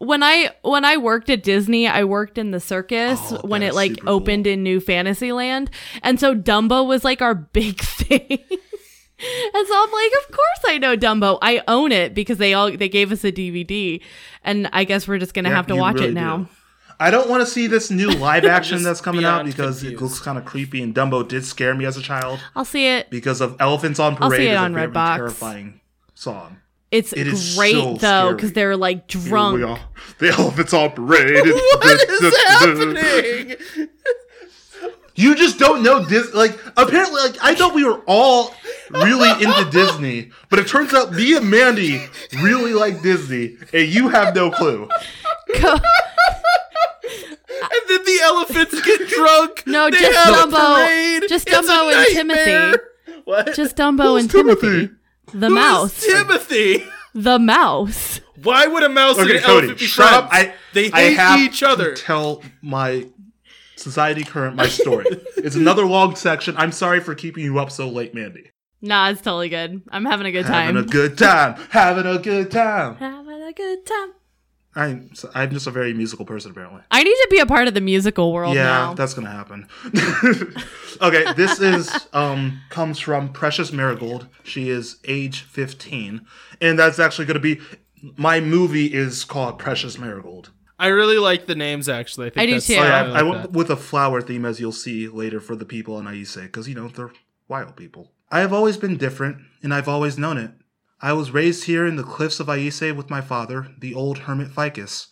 When I when I worked at Disney, I worked in the circus Oh, when it like super cool. opened in New Fantasyland, and so Dumbo was like our big thing. and so I'm like, of course I know Dumbo. I own it because they all they gave us a DVD, and I guess we're just gonna Yeah, have to watch really it now. do. I don't want to see this new live action that's coming out because it looks kind of creepy, and Dumbo did scare me as a child I'll see it. because of Elephants on Parade. I'll see it is on Redbox. terrifying song. It's It is great so though because they're like Here drunk. we are. The Elephants on Parade. What is happening? You just don't know Dis Like apparently, like I thought we were all really into Disney, but it turns out me and Mandy really like Disney, and you have no clue. and then the elephants get drunk. No, They just have a Dumbo. Just It's a Dumbo and nightmare. Timothy. What? Just Dumbo Who's and Timothy. The Who's mouse. Timothy. the mouse. Why would a mouse Okay, and an Cody, elephant be shut friends? up. I they I hate have each other. To tell my society current my story. it's another long section. I'm sorry for keeping you up so late, Mandy. Nah, it's totally good. I'm having a good time. Having a good time. Having a good time. Having a good time. I'm I'm just a very musical person, apparently. I need to be a part of the musical world yeah, now. that's gonna happen. okay, this is um comes from Precious Marigold. She is age 15, and that's actually gonna be my movie is called Precious Marigold. I really like the names. Actually, I think I do that's- too. Oh, yeah, Yeah, I, I went with a flower theme, as you'll see later for the people in Aise, because you know they're wild people. I have always been different, and I've always known it. I was raised here in the cliffs of Aise with my father, the old hermit Ficus.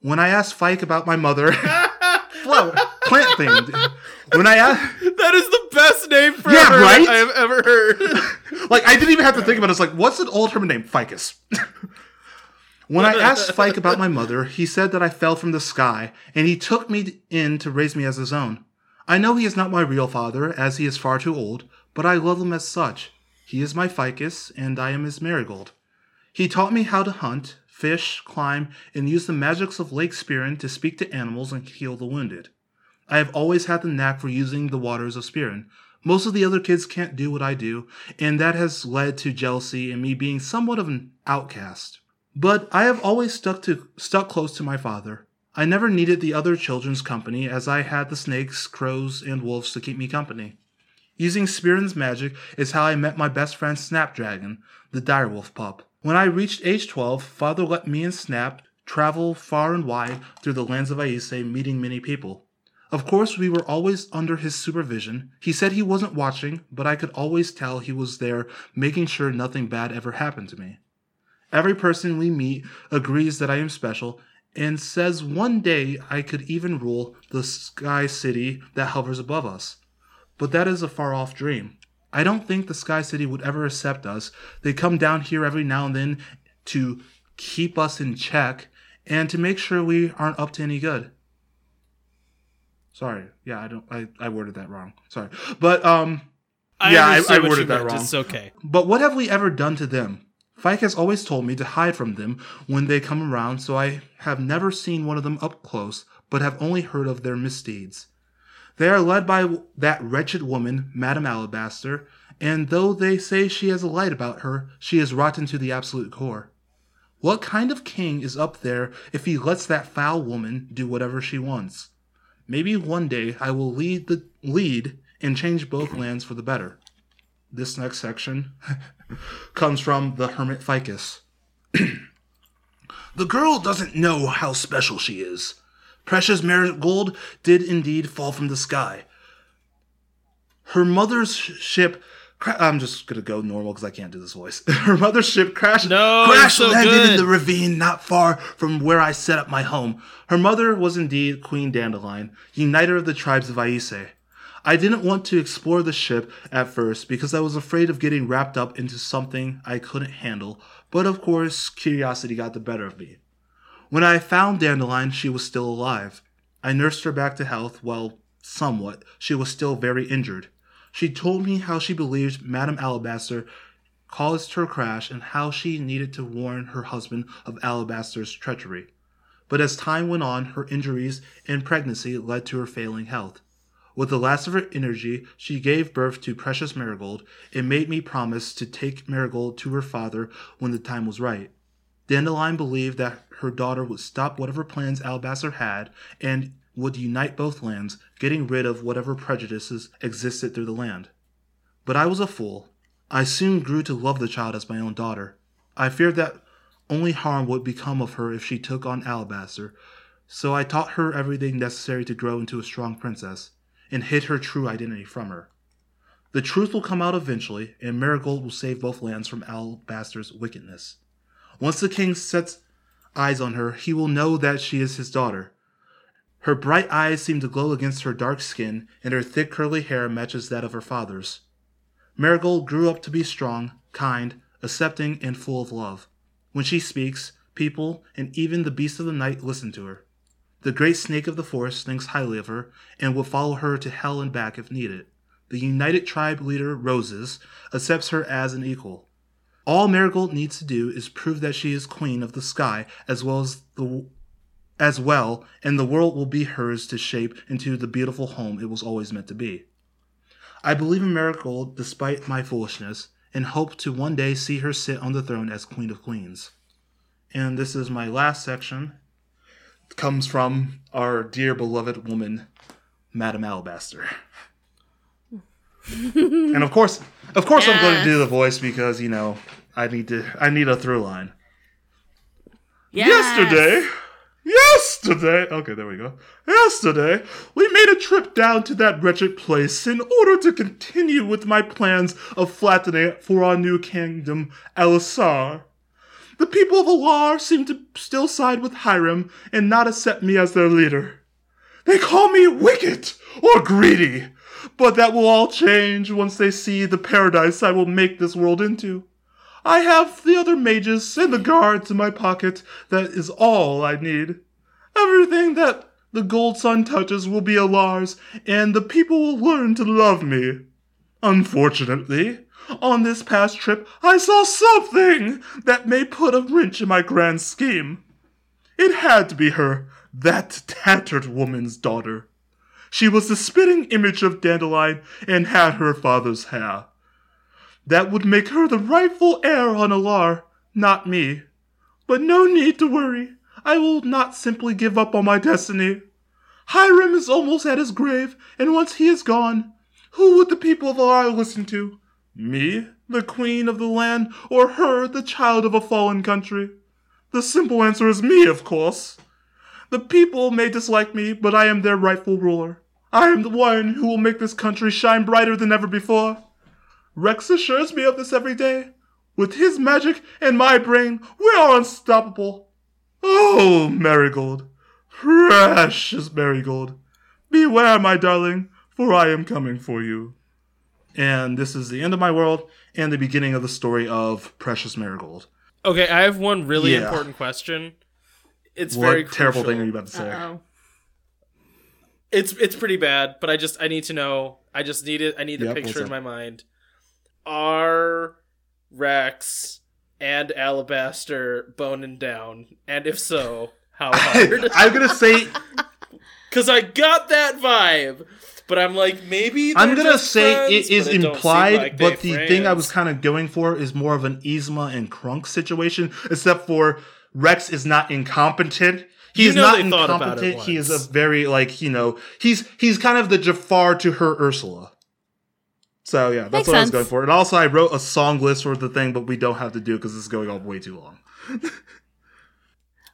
When I asked Fike about my mother, flower, plant themed. When I asked, that is the best name for Yeah, right? I have ever heard. like, I didn't even have to think about it. It's like, what's an old hermit name? Ficus. when I asked Fike about my mother, he said that I fell from the sky, and he took me in to raise me as his own. I know he is not my real father, as he is far too old, but I love him as such. He is my ficus, and I am his marigold. He taught me how to hunt, fish, climb, and use the magics of Lake Spirin to speak to animals and heal the wounded. I have always had the knack for using the waters of Spirin. Most of the other kids can't do what I do, and that has led to jealousy and me being somewhat of an outcast. But I have always stuck to stuck close to my father. I never needed the other children's company as I had the snakes, crows, and wolves to keep me company. Using Spirin's magic is how I met my best friend Snapdragon, the direwolf pup. When I reached age 12, father let me and Snap travel far and wide through the lands of Aise, meeting many people. Of course, we were always under his supervision. He said he wasn't watching, but I could always tell he was there, making sure nothing bad ever happened to me. Every person we meet agrees that I am special and says one day I could even rule the sky city that hovers above us. But that is a far off dream. I don't think the Sky City would ever accept us. They come down here every now and then to keep us in check and to make sure we aren't up to any good. Sorry. Yeah, I don't I, I worded that wrong. Sorry. But um I Yeah, I- I worded that meant. wrong. It's okay. but what have we ever done to them? Fike has always told me to hide from them when they come around, so I have never seen one of them up close, but have only heard of their misdeeds. They are led by that wretched woman, Madame Alabaster, and though they say she has a light about her, she is rotten to the absolute core. What kind of king is up there if he lets that foul woman do whatever she wants? Maybe one day I will lead the lead and change both lands for the better. This next section comes from the Hermit Ficus. the girl doesn't know how special she is. Precious marigold did indeed fall from the sky. Her mother's ship. Cra- I'm just gonna go normal because I can't do this voice. Her mother's ship crashed. No, crash so landed in the ravine not far from where I set up my home. Her mother was indeed Queen Dandelion, uniter of the tribes of Aise. I didn't want to explore the ship at first because I was afraid of getting wrapped up into something I couldn't handle, but of course, curiosity got the better of me. When I found Dandelion, she was still alive. I nursed her back to health, well, somewhat. She was still very injured. She told me how she believed Madame Alabaster caused her crash and how she needed to warn her husband of Alabaster's treachery. But as time went on, her injuries and pregnancy led to her failing health. With the last of her energy, she gave birth to Precious Marigold and made me promise to take Marigold to her father when the time was right. Dandelion believed that her daughter would stop whatever plans Alabaster had and would unite both lands, getting rid of whatever prejudices existed through the land. But I was a fool. I soon grew to love the child as my own daughter. I feared that only harm would become of her if she took on Alabaster, so I taught her everything necessary to grow into a strong princess, and hid her true identity from her. The truth will come out eventually, and Marigold will save both lands from Alabaster's wickedness. Once the king sets eyes on her, he will know that she is his daughter. Her bright eyes seem to glow against her dark skin, and her thick curly hair matches that of her father's. Marigold grew up to be strong, kind, accepting, and full of love. When she speaks, people and even the beasts of the night listen to her. The great snake of the forest thinks highly of her and will follow her to hell and back if needed. The united tribe leader, Roses, accepts her as an equal. All Marigold needs to do is prove that she is queen of the sky as well as the as well, and the world will be hers to shape into the beautiful home it was always meant to be. I believe in Marigold despite my foolishness, and hope to one day see her sit on the throne as Queen of Queens. And this is my last section. It comes from our dear beloved woman, Madame Alabaster. and of course, of course, I'm going to do the voice because you know I need to. I need a through line. Yes. Yesterday, yesterday, okay, there we go. Yesterday, we made a trip down to that wretched place in order to continue with my plans of flattening it for our new kingdom, Elisar. The people of Alar seem to still side with Hiram and not accept me as their leader. They call me wicked or greedy, but that will all change once they see the paradise I will make this world into. I have the other mages and the guards in my pocket. That is all I need. Everything that the gold sun touches will be Alar's, and the people will learn to love me. Unfortunately, on this past trip, I saw something that may put a wrench in my grand scheme. It had to be her, that tattered woman's daughter. She was the spitting image of Dandelion and had her father's hair. That would make her the rightful heir on Alar, not me. But no need to worry. I will not simply give up on my destiny. Hiram is almost at his grave, and once he is gone, who would the people of Alar listen to? Me, the queen of the land, or her, the child of a fallen country? The simple answer is me, of course. The people may dislike me, but I am their rightful ruler. I am the one who will make this country shine brighter than ever before. Rex assures me of this every day. With his magic and my brain, we are unstoppable. Oh, Marigold, precious Marigold, beware, my darling, for I am coming for you. And this is the end of my world and the beginning of the story of Precious Marigold. Okay, I have one really Yeah. important question. It's what very terrible crucial. thing are you about to say? Uh-oh. It's it's pretty bad, but I just I need to know. I just need it. I need the Yep, picture in my mind. Are Rex and Alabaster boning down? And if so, how hard? I'm gonna say Because I got that vibe, but I'm like maybe I'm gonna say friends, it is but implied, like but the thing I was kind of going for is more of an Yzma and Kronk situation, except for Rex is not incompetent. He You know not they thought about it incompetent. He is a very like you know he's he's kind of the Jafar to her Ursula. So yeah, that's Makes what I was going for. And also, I wrote a song list for the thing, but we don't have to do because it's going on way too long.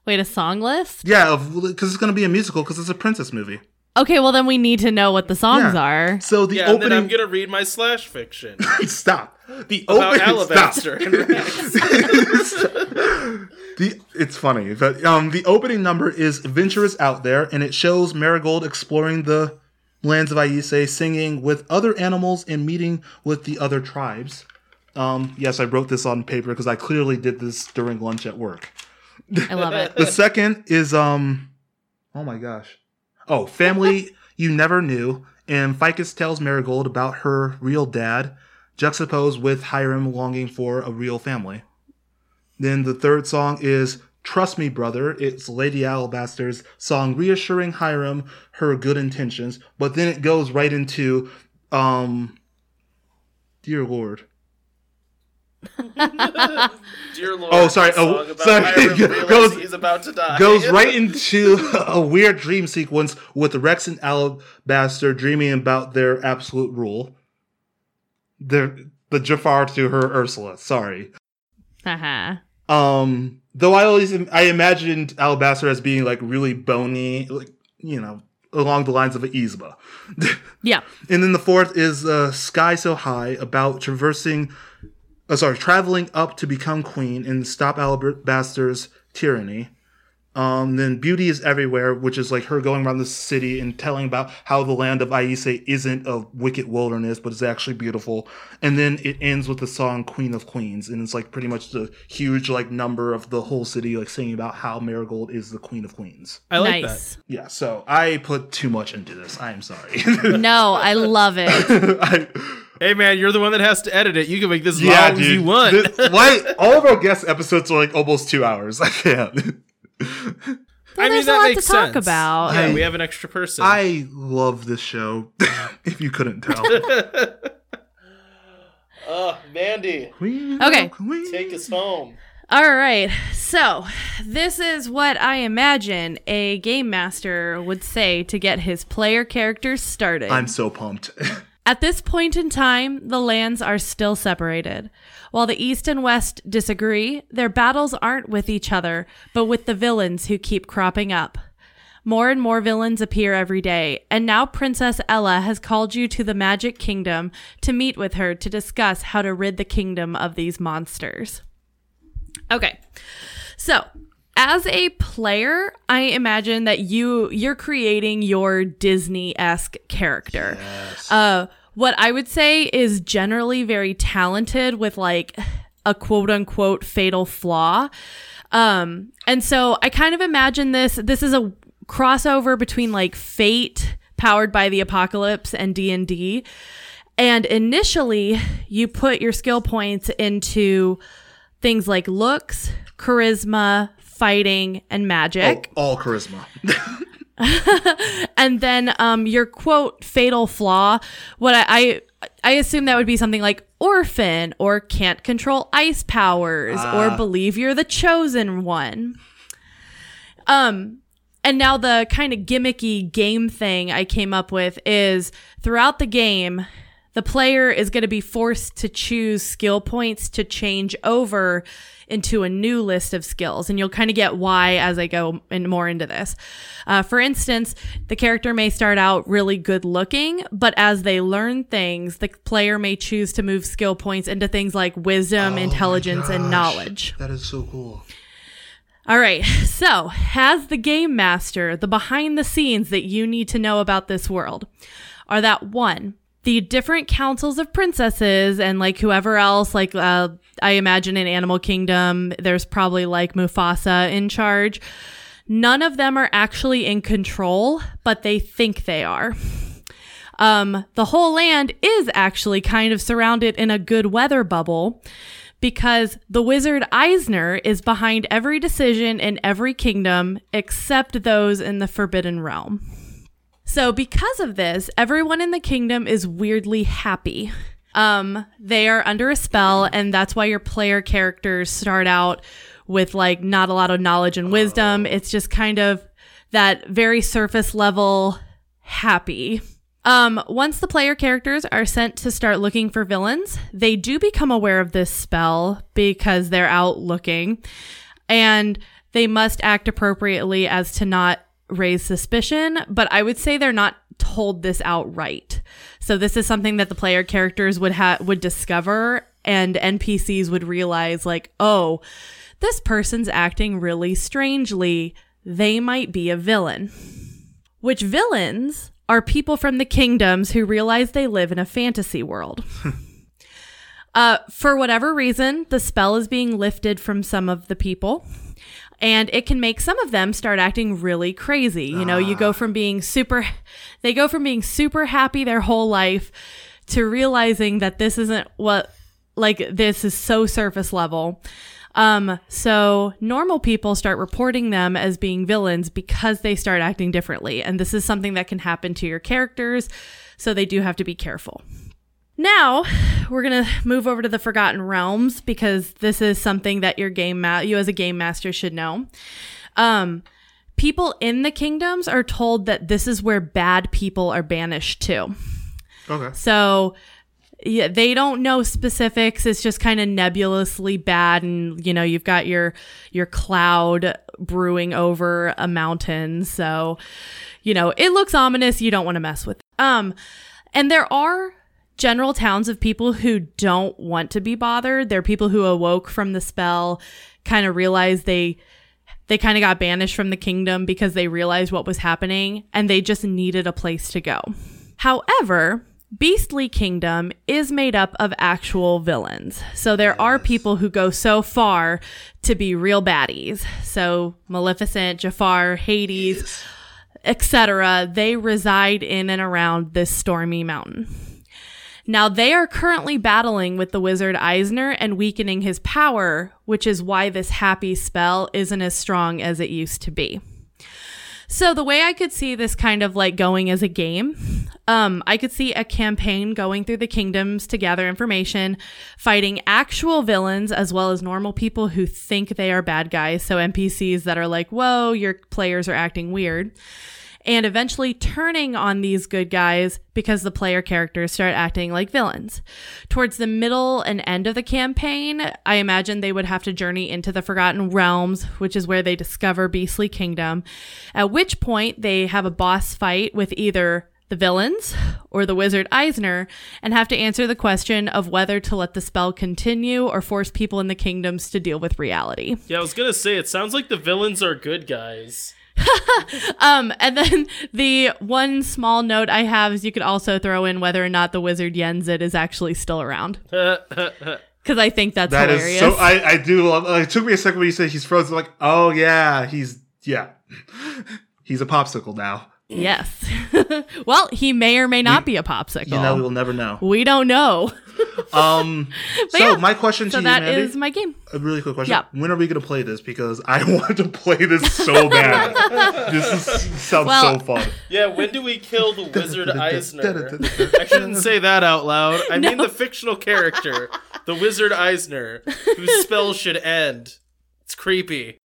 Wait, a song list? Yeah, because it's going to be a musical because it's a princess movie. Okay, well then we need to know what the songs Yeah. are. So the yeah, and then I'm gonna read my slash fiction stop. The about opening. Alabaster Stop. the it's funny, but um, the opening number is "Adventurous Out There," and it shows Marigold exploring the lands of Aise, singing with other animals and meeting with the other tribes. Um, yes, I wrote this on paper because I clearly did this during lunch at work. I love it. The second is um, oh my gosh, oh, family you never knew, and Ficus tells Marigold about her real dad, juxtaposed with Hiram longing for a real family. Then the third song is Trust Me, Brother. It's Lady Alabaster's song reassuring Hiram her good intentions, but then it goes right into, um, Dear Lord. Dear Lord, Oh, sorry, oh, sorry. Goes- he's about to die. goes right into a weird dream sequence with Rex and Alabaster dreaming about their absolute rule. Their, the Jafar to her Ursula. Sorry. Haha. Um, though I always I imagined Alabaster as being like really bony, like you know, along the lines of an Yzma. yeah. and then the fourth is uh, Sky So High about traversing, uh, sorry, traveling up to become queen and stop Alabaster's tyranny. Um, then Beauty is Everywhere, which is like her going around the city and telling about how the land of Aise isn't a wicked wilderness, but is actually beautiful. And then it ends with the song Queen of Queens, and it's like pretty much the huge like number of the whole city like singing about how Marigold is the Queen of Queens. I like nice. Yeah, so I put too much into this. I am sorry. No, I love it. I, that. Hey man, you're the one that has to edit it. You can make this as yeah, long dude. as you want. This- why all of our guest episodes are like almost two hours? I can't. Well, there's a lot to talk about. Yeah, I- we have an extra person. I love this show. if you couldn't tell. Oh, Mandy, Queen Okay. of Queens. take us home. All right. So, this is what I imagine a game master would say to get his player characters started. I'm so pumped. At this point in time, the lands are still separated. While the East and West disagree, their battles aren't with each other, but with the villains who keep cropping up. More and more villains appear every day, and now Princess Ella has called you to the Magic Kingdom to meet with her to discuss how to rid the kingdom of these monsters. Okay. So, as a player, I imagine that you you're creating your Disney-esque character. Uh what I would say is generally very talented with like a quote unquote fatal flaw. Um and so I kind of imagine this this is a crossover between like Fate powered by the apocalypse and D&D. And initially, you put your skill points into things like looks, charisma, fighting, and oh, magic. all charisma. And then um, your quote fatal flaw. What I, I I assume that would be something like orphan or can't control ice powers or believe you're the chosen one. Um and now the kind of gimmicky game thing I came up with is throughout the game the player is going to be forced to choose skill points to change over into a new list of skills. And you'll kind of get why as I go in more into this. Uh, for instance, the character may start out really good looking, but as they learn things, the player may choose to move skill points into things like wisdom, Oh intelligence, and knowledge. That is so cool. All right. So, as the game master, the behind the scenes that you need to know about this world are that one, the different councils of princesses and like whoever else, like uh, I imagine in Animal Kingdom, there's probably like Mufasa in charge. None of them are actually in control, but they think they are. Um, the whole land is actually kind of surrounded in a good weather bubble because the wizard Eisner is behind every decision in every kingdom except those in the Forbidden Realm. So, because of this, everyone in the kingdom is weirdly happy. Um, they are under a spell, and that's why your player characters start out with like not a lot of knowledge and wisdom. It's just kind of that very surface level happy. Um, once the player characters are sent to start looking for villains, they do become aware of this spell because they're out looking, and they must act appropriately as to not raise suspicion. But I would say they're not told this outright. So this is something that the player characters would have would discover, and NPCs would realize, like, oh, this person's acting really strangely. They might be a villain. Which villains are people from the kingdoms who realize they live in a fantasy world. uh, for whatever reason, the spell is being lifted from some of the people. And it can make some of them start acting really crazy. You know, you go from being super, they go from being super happy their whole life to realizing that this isn't what, like, this is so surface level. Um, so normal people start reporting them as being villains because they start acting differently. And this is something that can happen to your characters. So they do have to be careful. Now, we're going to move over to the Forgotten Realms because this is something that your game ma- you as a game master should know. Um, people in the kingdoms are told that this is where bad people are banished to. Okay. So yeah, they don't know specifics. It's just kind of nebulously bad, and you know you've got your your cloud brewing over a mountain. So, you know it looks ominous. You don't want to mess with. It. Um, and there are general towns of people who don't want to be bothered. They're people who awoke from the spell, kind of realized they they kind of got banished from the kingdom because they realized what was happening and they just needed a place to go. However, Beastly Kingdom is made up of actual villains. So there are people who go so far to be real baddies. So Maleficent, Jafar, Hades, etc., they reside in and around this stormy mountain. Now they are currently battling with the wizard Eisner and weakening his power, which is why this happy spell isn't as strong as it used to be. So the way I could see this kind of like going as a game, um, I could see a campaign going through the kingdoms to gather information, fighting actual villains as well as normal people who think they are bad guys. So NPCs that are like, whoa, your players are acting weird. And eventually turning on these good guys because the player characters start acting like villains. Towards the middle and end of the campaign, I imagine they would have to journey into the Forgotten Realms, which is where they discover Beastly Kingdom. At which point, they have a boss fight with either the villains or the wizard Eisner and have to answer the question of whether to let the spell continue or force people in the kingdoms to deal with reality. Yeah, I was gonna say it sounds like the villains are good guys. Um, and then the one small note I have is you could also throw in whether or not the wizard Yen Sid is actually still around. Because I think that's That is hilarious. so. I I do love. uh, It took me a second when you said he's frozen. Like, oh yeah, he's yeah, he's a popsicle now. Yes. well, he may or may not be a popsicle. You know, we'll never know. we don't know. Um. But so yeah, my question So to you, that Mandy, is my game. a really quick question. Yeah. When are we gonna play this? Because I want to play this so bad. this is, sounds Well- so fun. yeah, when do we kill the wizard Eisner? I shouldn't say that out loud. I mean the fictional character, the wizard Eisner, whose spell should end. It's creepy.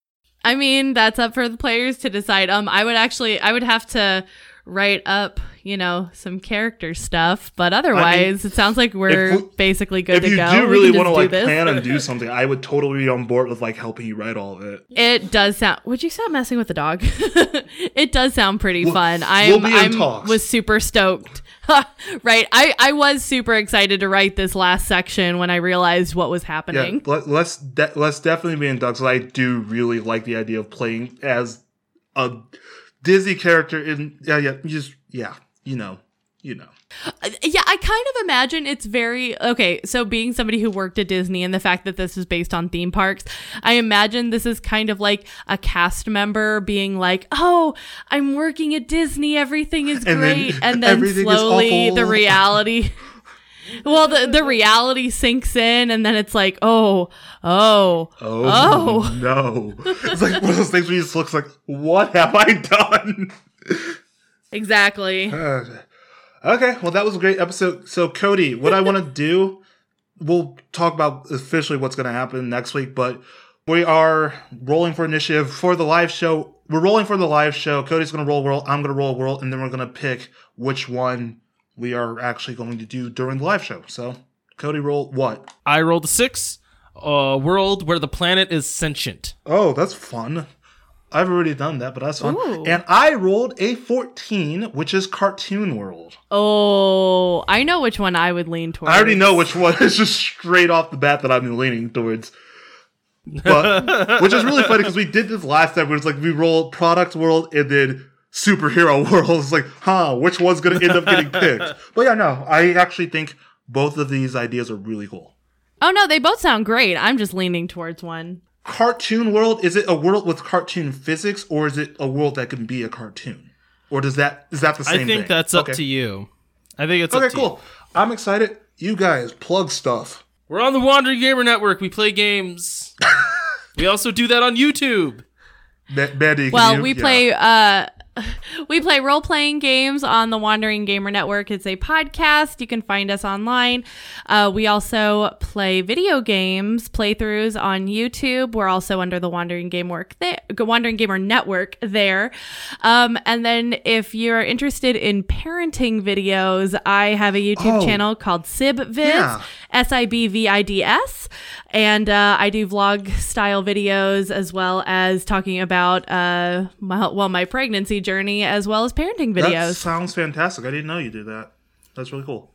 I mean, that's up for the players to decide. Um, I would actually, I would have to write up, you know, some character stuff, but otherwise, it sounds like we're we- basically good to go. If you do really want to like this. plan and do something, I would totally be on board with like helping you write all of it. It does sound. Would you stop messing with the dog? it does sound pretty We'll- fun. we'll I'm. be in I'm talks. was super stoked. right. I I was super excited to write this last section when I realized what was Yeah, happening. let, let's de- let's definitely be in Ducks. I do really like the idea of playing as a Disney character in yeah yeah just yeah you know you know Yeah, I kind of imagine it's very okay. So, being somebody who worked at Disney and the fact that this is based on theme parks, I imagine this is kind of like a cast member being like, "Oh, I'm working at Disney. Everything is And then great," and then slowly the reality. Well, the the reality sinks in, and then it's like, oh, oh, oh, oh. no it's like one of those things where you just looks like what have I done Exactly. Uh, okay, well, that was a great episode. So, Cody, what I want to do, we'll talk about officially what's going to happen next week, but we are rolling for initiative for the live show. We're rolling for the live show. Cody's going to roll world. I'm going to roll world, and then we're going to pick which one we are actually going to do during the live show. So, Cody, roll what? I rolled a six. A world where the planet is sentient. Oh, that's fun. I've already done that, but that's fun. Ooh. And I rolled a 14, which is Cartoon World. Oh, I know which one I would lean towards. I already know which one It's just straight off the bat that I'm leaning towards. But which is really funny because we did this last time where it's like we rolled product world and then superhero world. It's like, huh, which one's gonna end up getting picked? But yeah, no, I actually think both of these ideas are really cool. Oh no, they both sound great. I'm just leaning towards one. Cartoon world, is it a world with cartoon physics or is it a world that can be a cartoon? Or does that is that the same I think thing? that's up Okay. to you. I think it's Okay, up to you. cool. I'm excited. You guys plug stuff. We're on the Wandering Gamer Network. We play games. we also do that on YouTube. Ma- Mandy, Well, you- we yeah. play uh we play role playing games on the Wandering Gamer Network. It's a podcast. You can find us online. Uh, we also play video games playthroughs on YouTube. We're also under the Wandering Game Work there, Wandering Gamer Network there. Um, and then if you're interested in parenting videos, I have a YouTube Oh. channel called SibVids. Yeah. S I B V I D S. And uh, I do vlog style videos as well as talking about, uh, my, well, my pregnancy journey as well as parenting That videos. sounds fantastic. I didn't know you did that. That's really cool.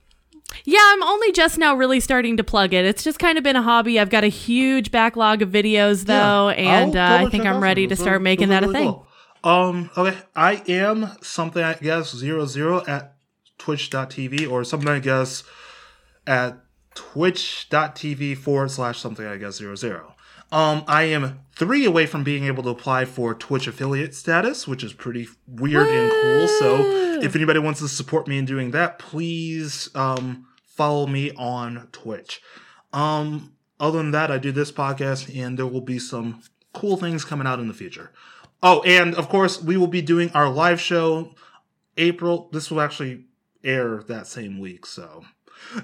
Yeah, I'm only just now really starting to plug it. It's just kind of been a hobby. I've got a huge backlog of videos though, Yeah, and uh, I think I'm ready to start making those that a really thing. cool. Um, okay. I am something I guess zero zero at twitch.tv or something I guess at twitch.tv forward slash something I guess zero zero. Um, I am three away from being able to apply for Twitch affiliate status, which is pretty weird and cool. So if anybody wants to support me in doing that, please um follow me on Twitch. Um, other than that, I do this podcast, and there will be some cool things coming out in the future. Oh, and of course, we will be doing our live show April. This will actually air that same week, so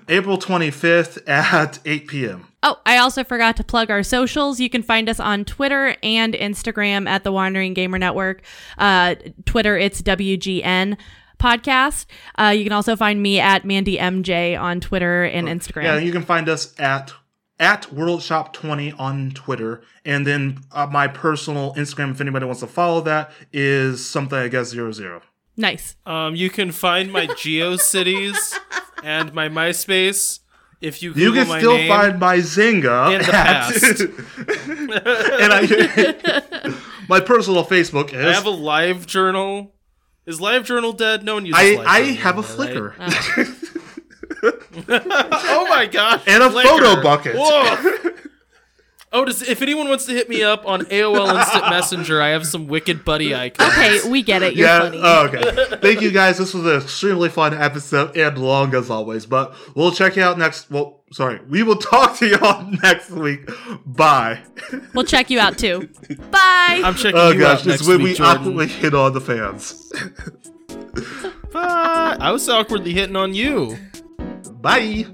April 25th at 8 p.m. Oh, I also forgot to plug our socials. You can find us on Twitter and Instagram at the Wandering Gamer Network. Uh, Twitter, it's WGN podcast. Uh, you can also find me at Mandy MJ on Twitter and Instagram. Yeah, you can find us at at WorldShop20 on Twitter, and then uh, my personal Instagram, if anybody wants to follow that, is something I guess zero zero. nice. Um, you can find my GeoCities and my MySpace if you Google You can my still name. find my Zynga In the at- and I, my personal Facebook is. I have a live journal. Is live journal dead? No one uses. I, live I have a anymore, right? Flickr oh, oh my god! and a Flickr. photo bucket. Whoa. Oh, does, if anyone wants to hit me up on AOL Instant Messenger, I have some wicked buddy icons. Okay, we get it. You're yeah. funny. Oh, okay. Thank you guys. This was an extremely fun episode and long as always. But we'll check you out next. Well, sorry. We will talk to y'all next week. Bye. We'll check you out too. Bye. I'm checking Oh you gosh, out this next is when week, we Jordan. awkwardly hit on the fans. Bye. I was awkwardly hitting on you. Bye.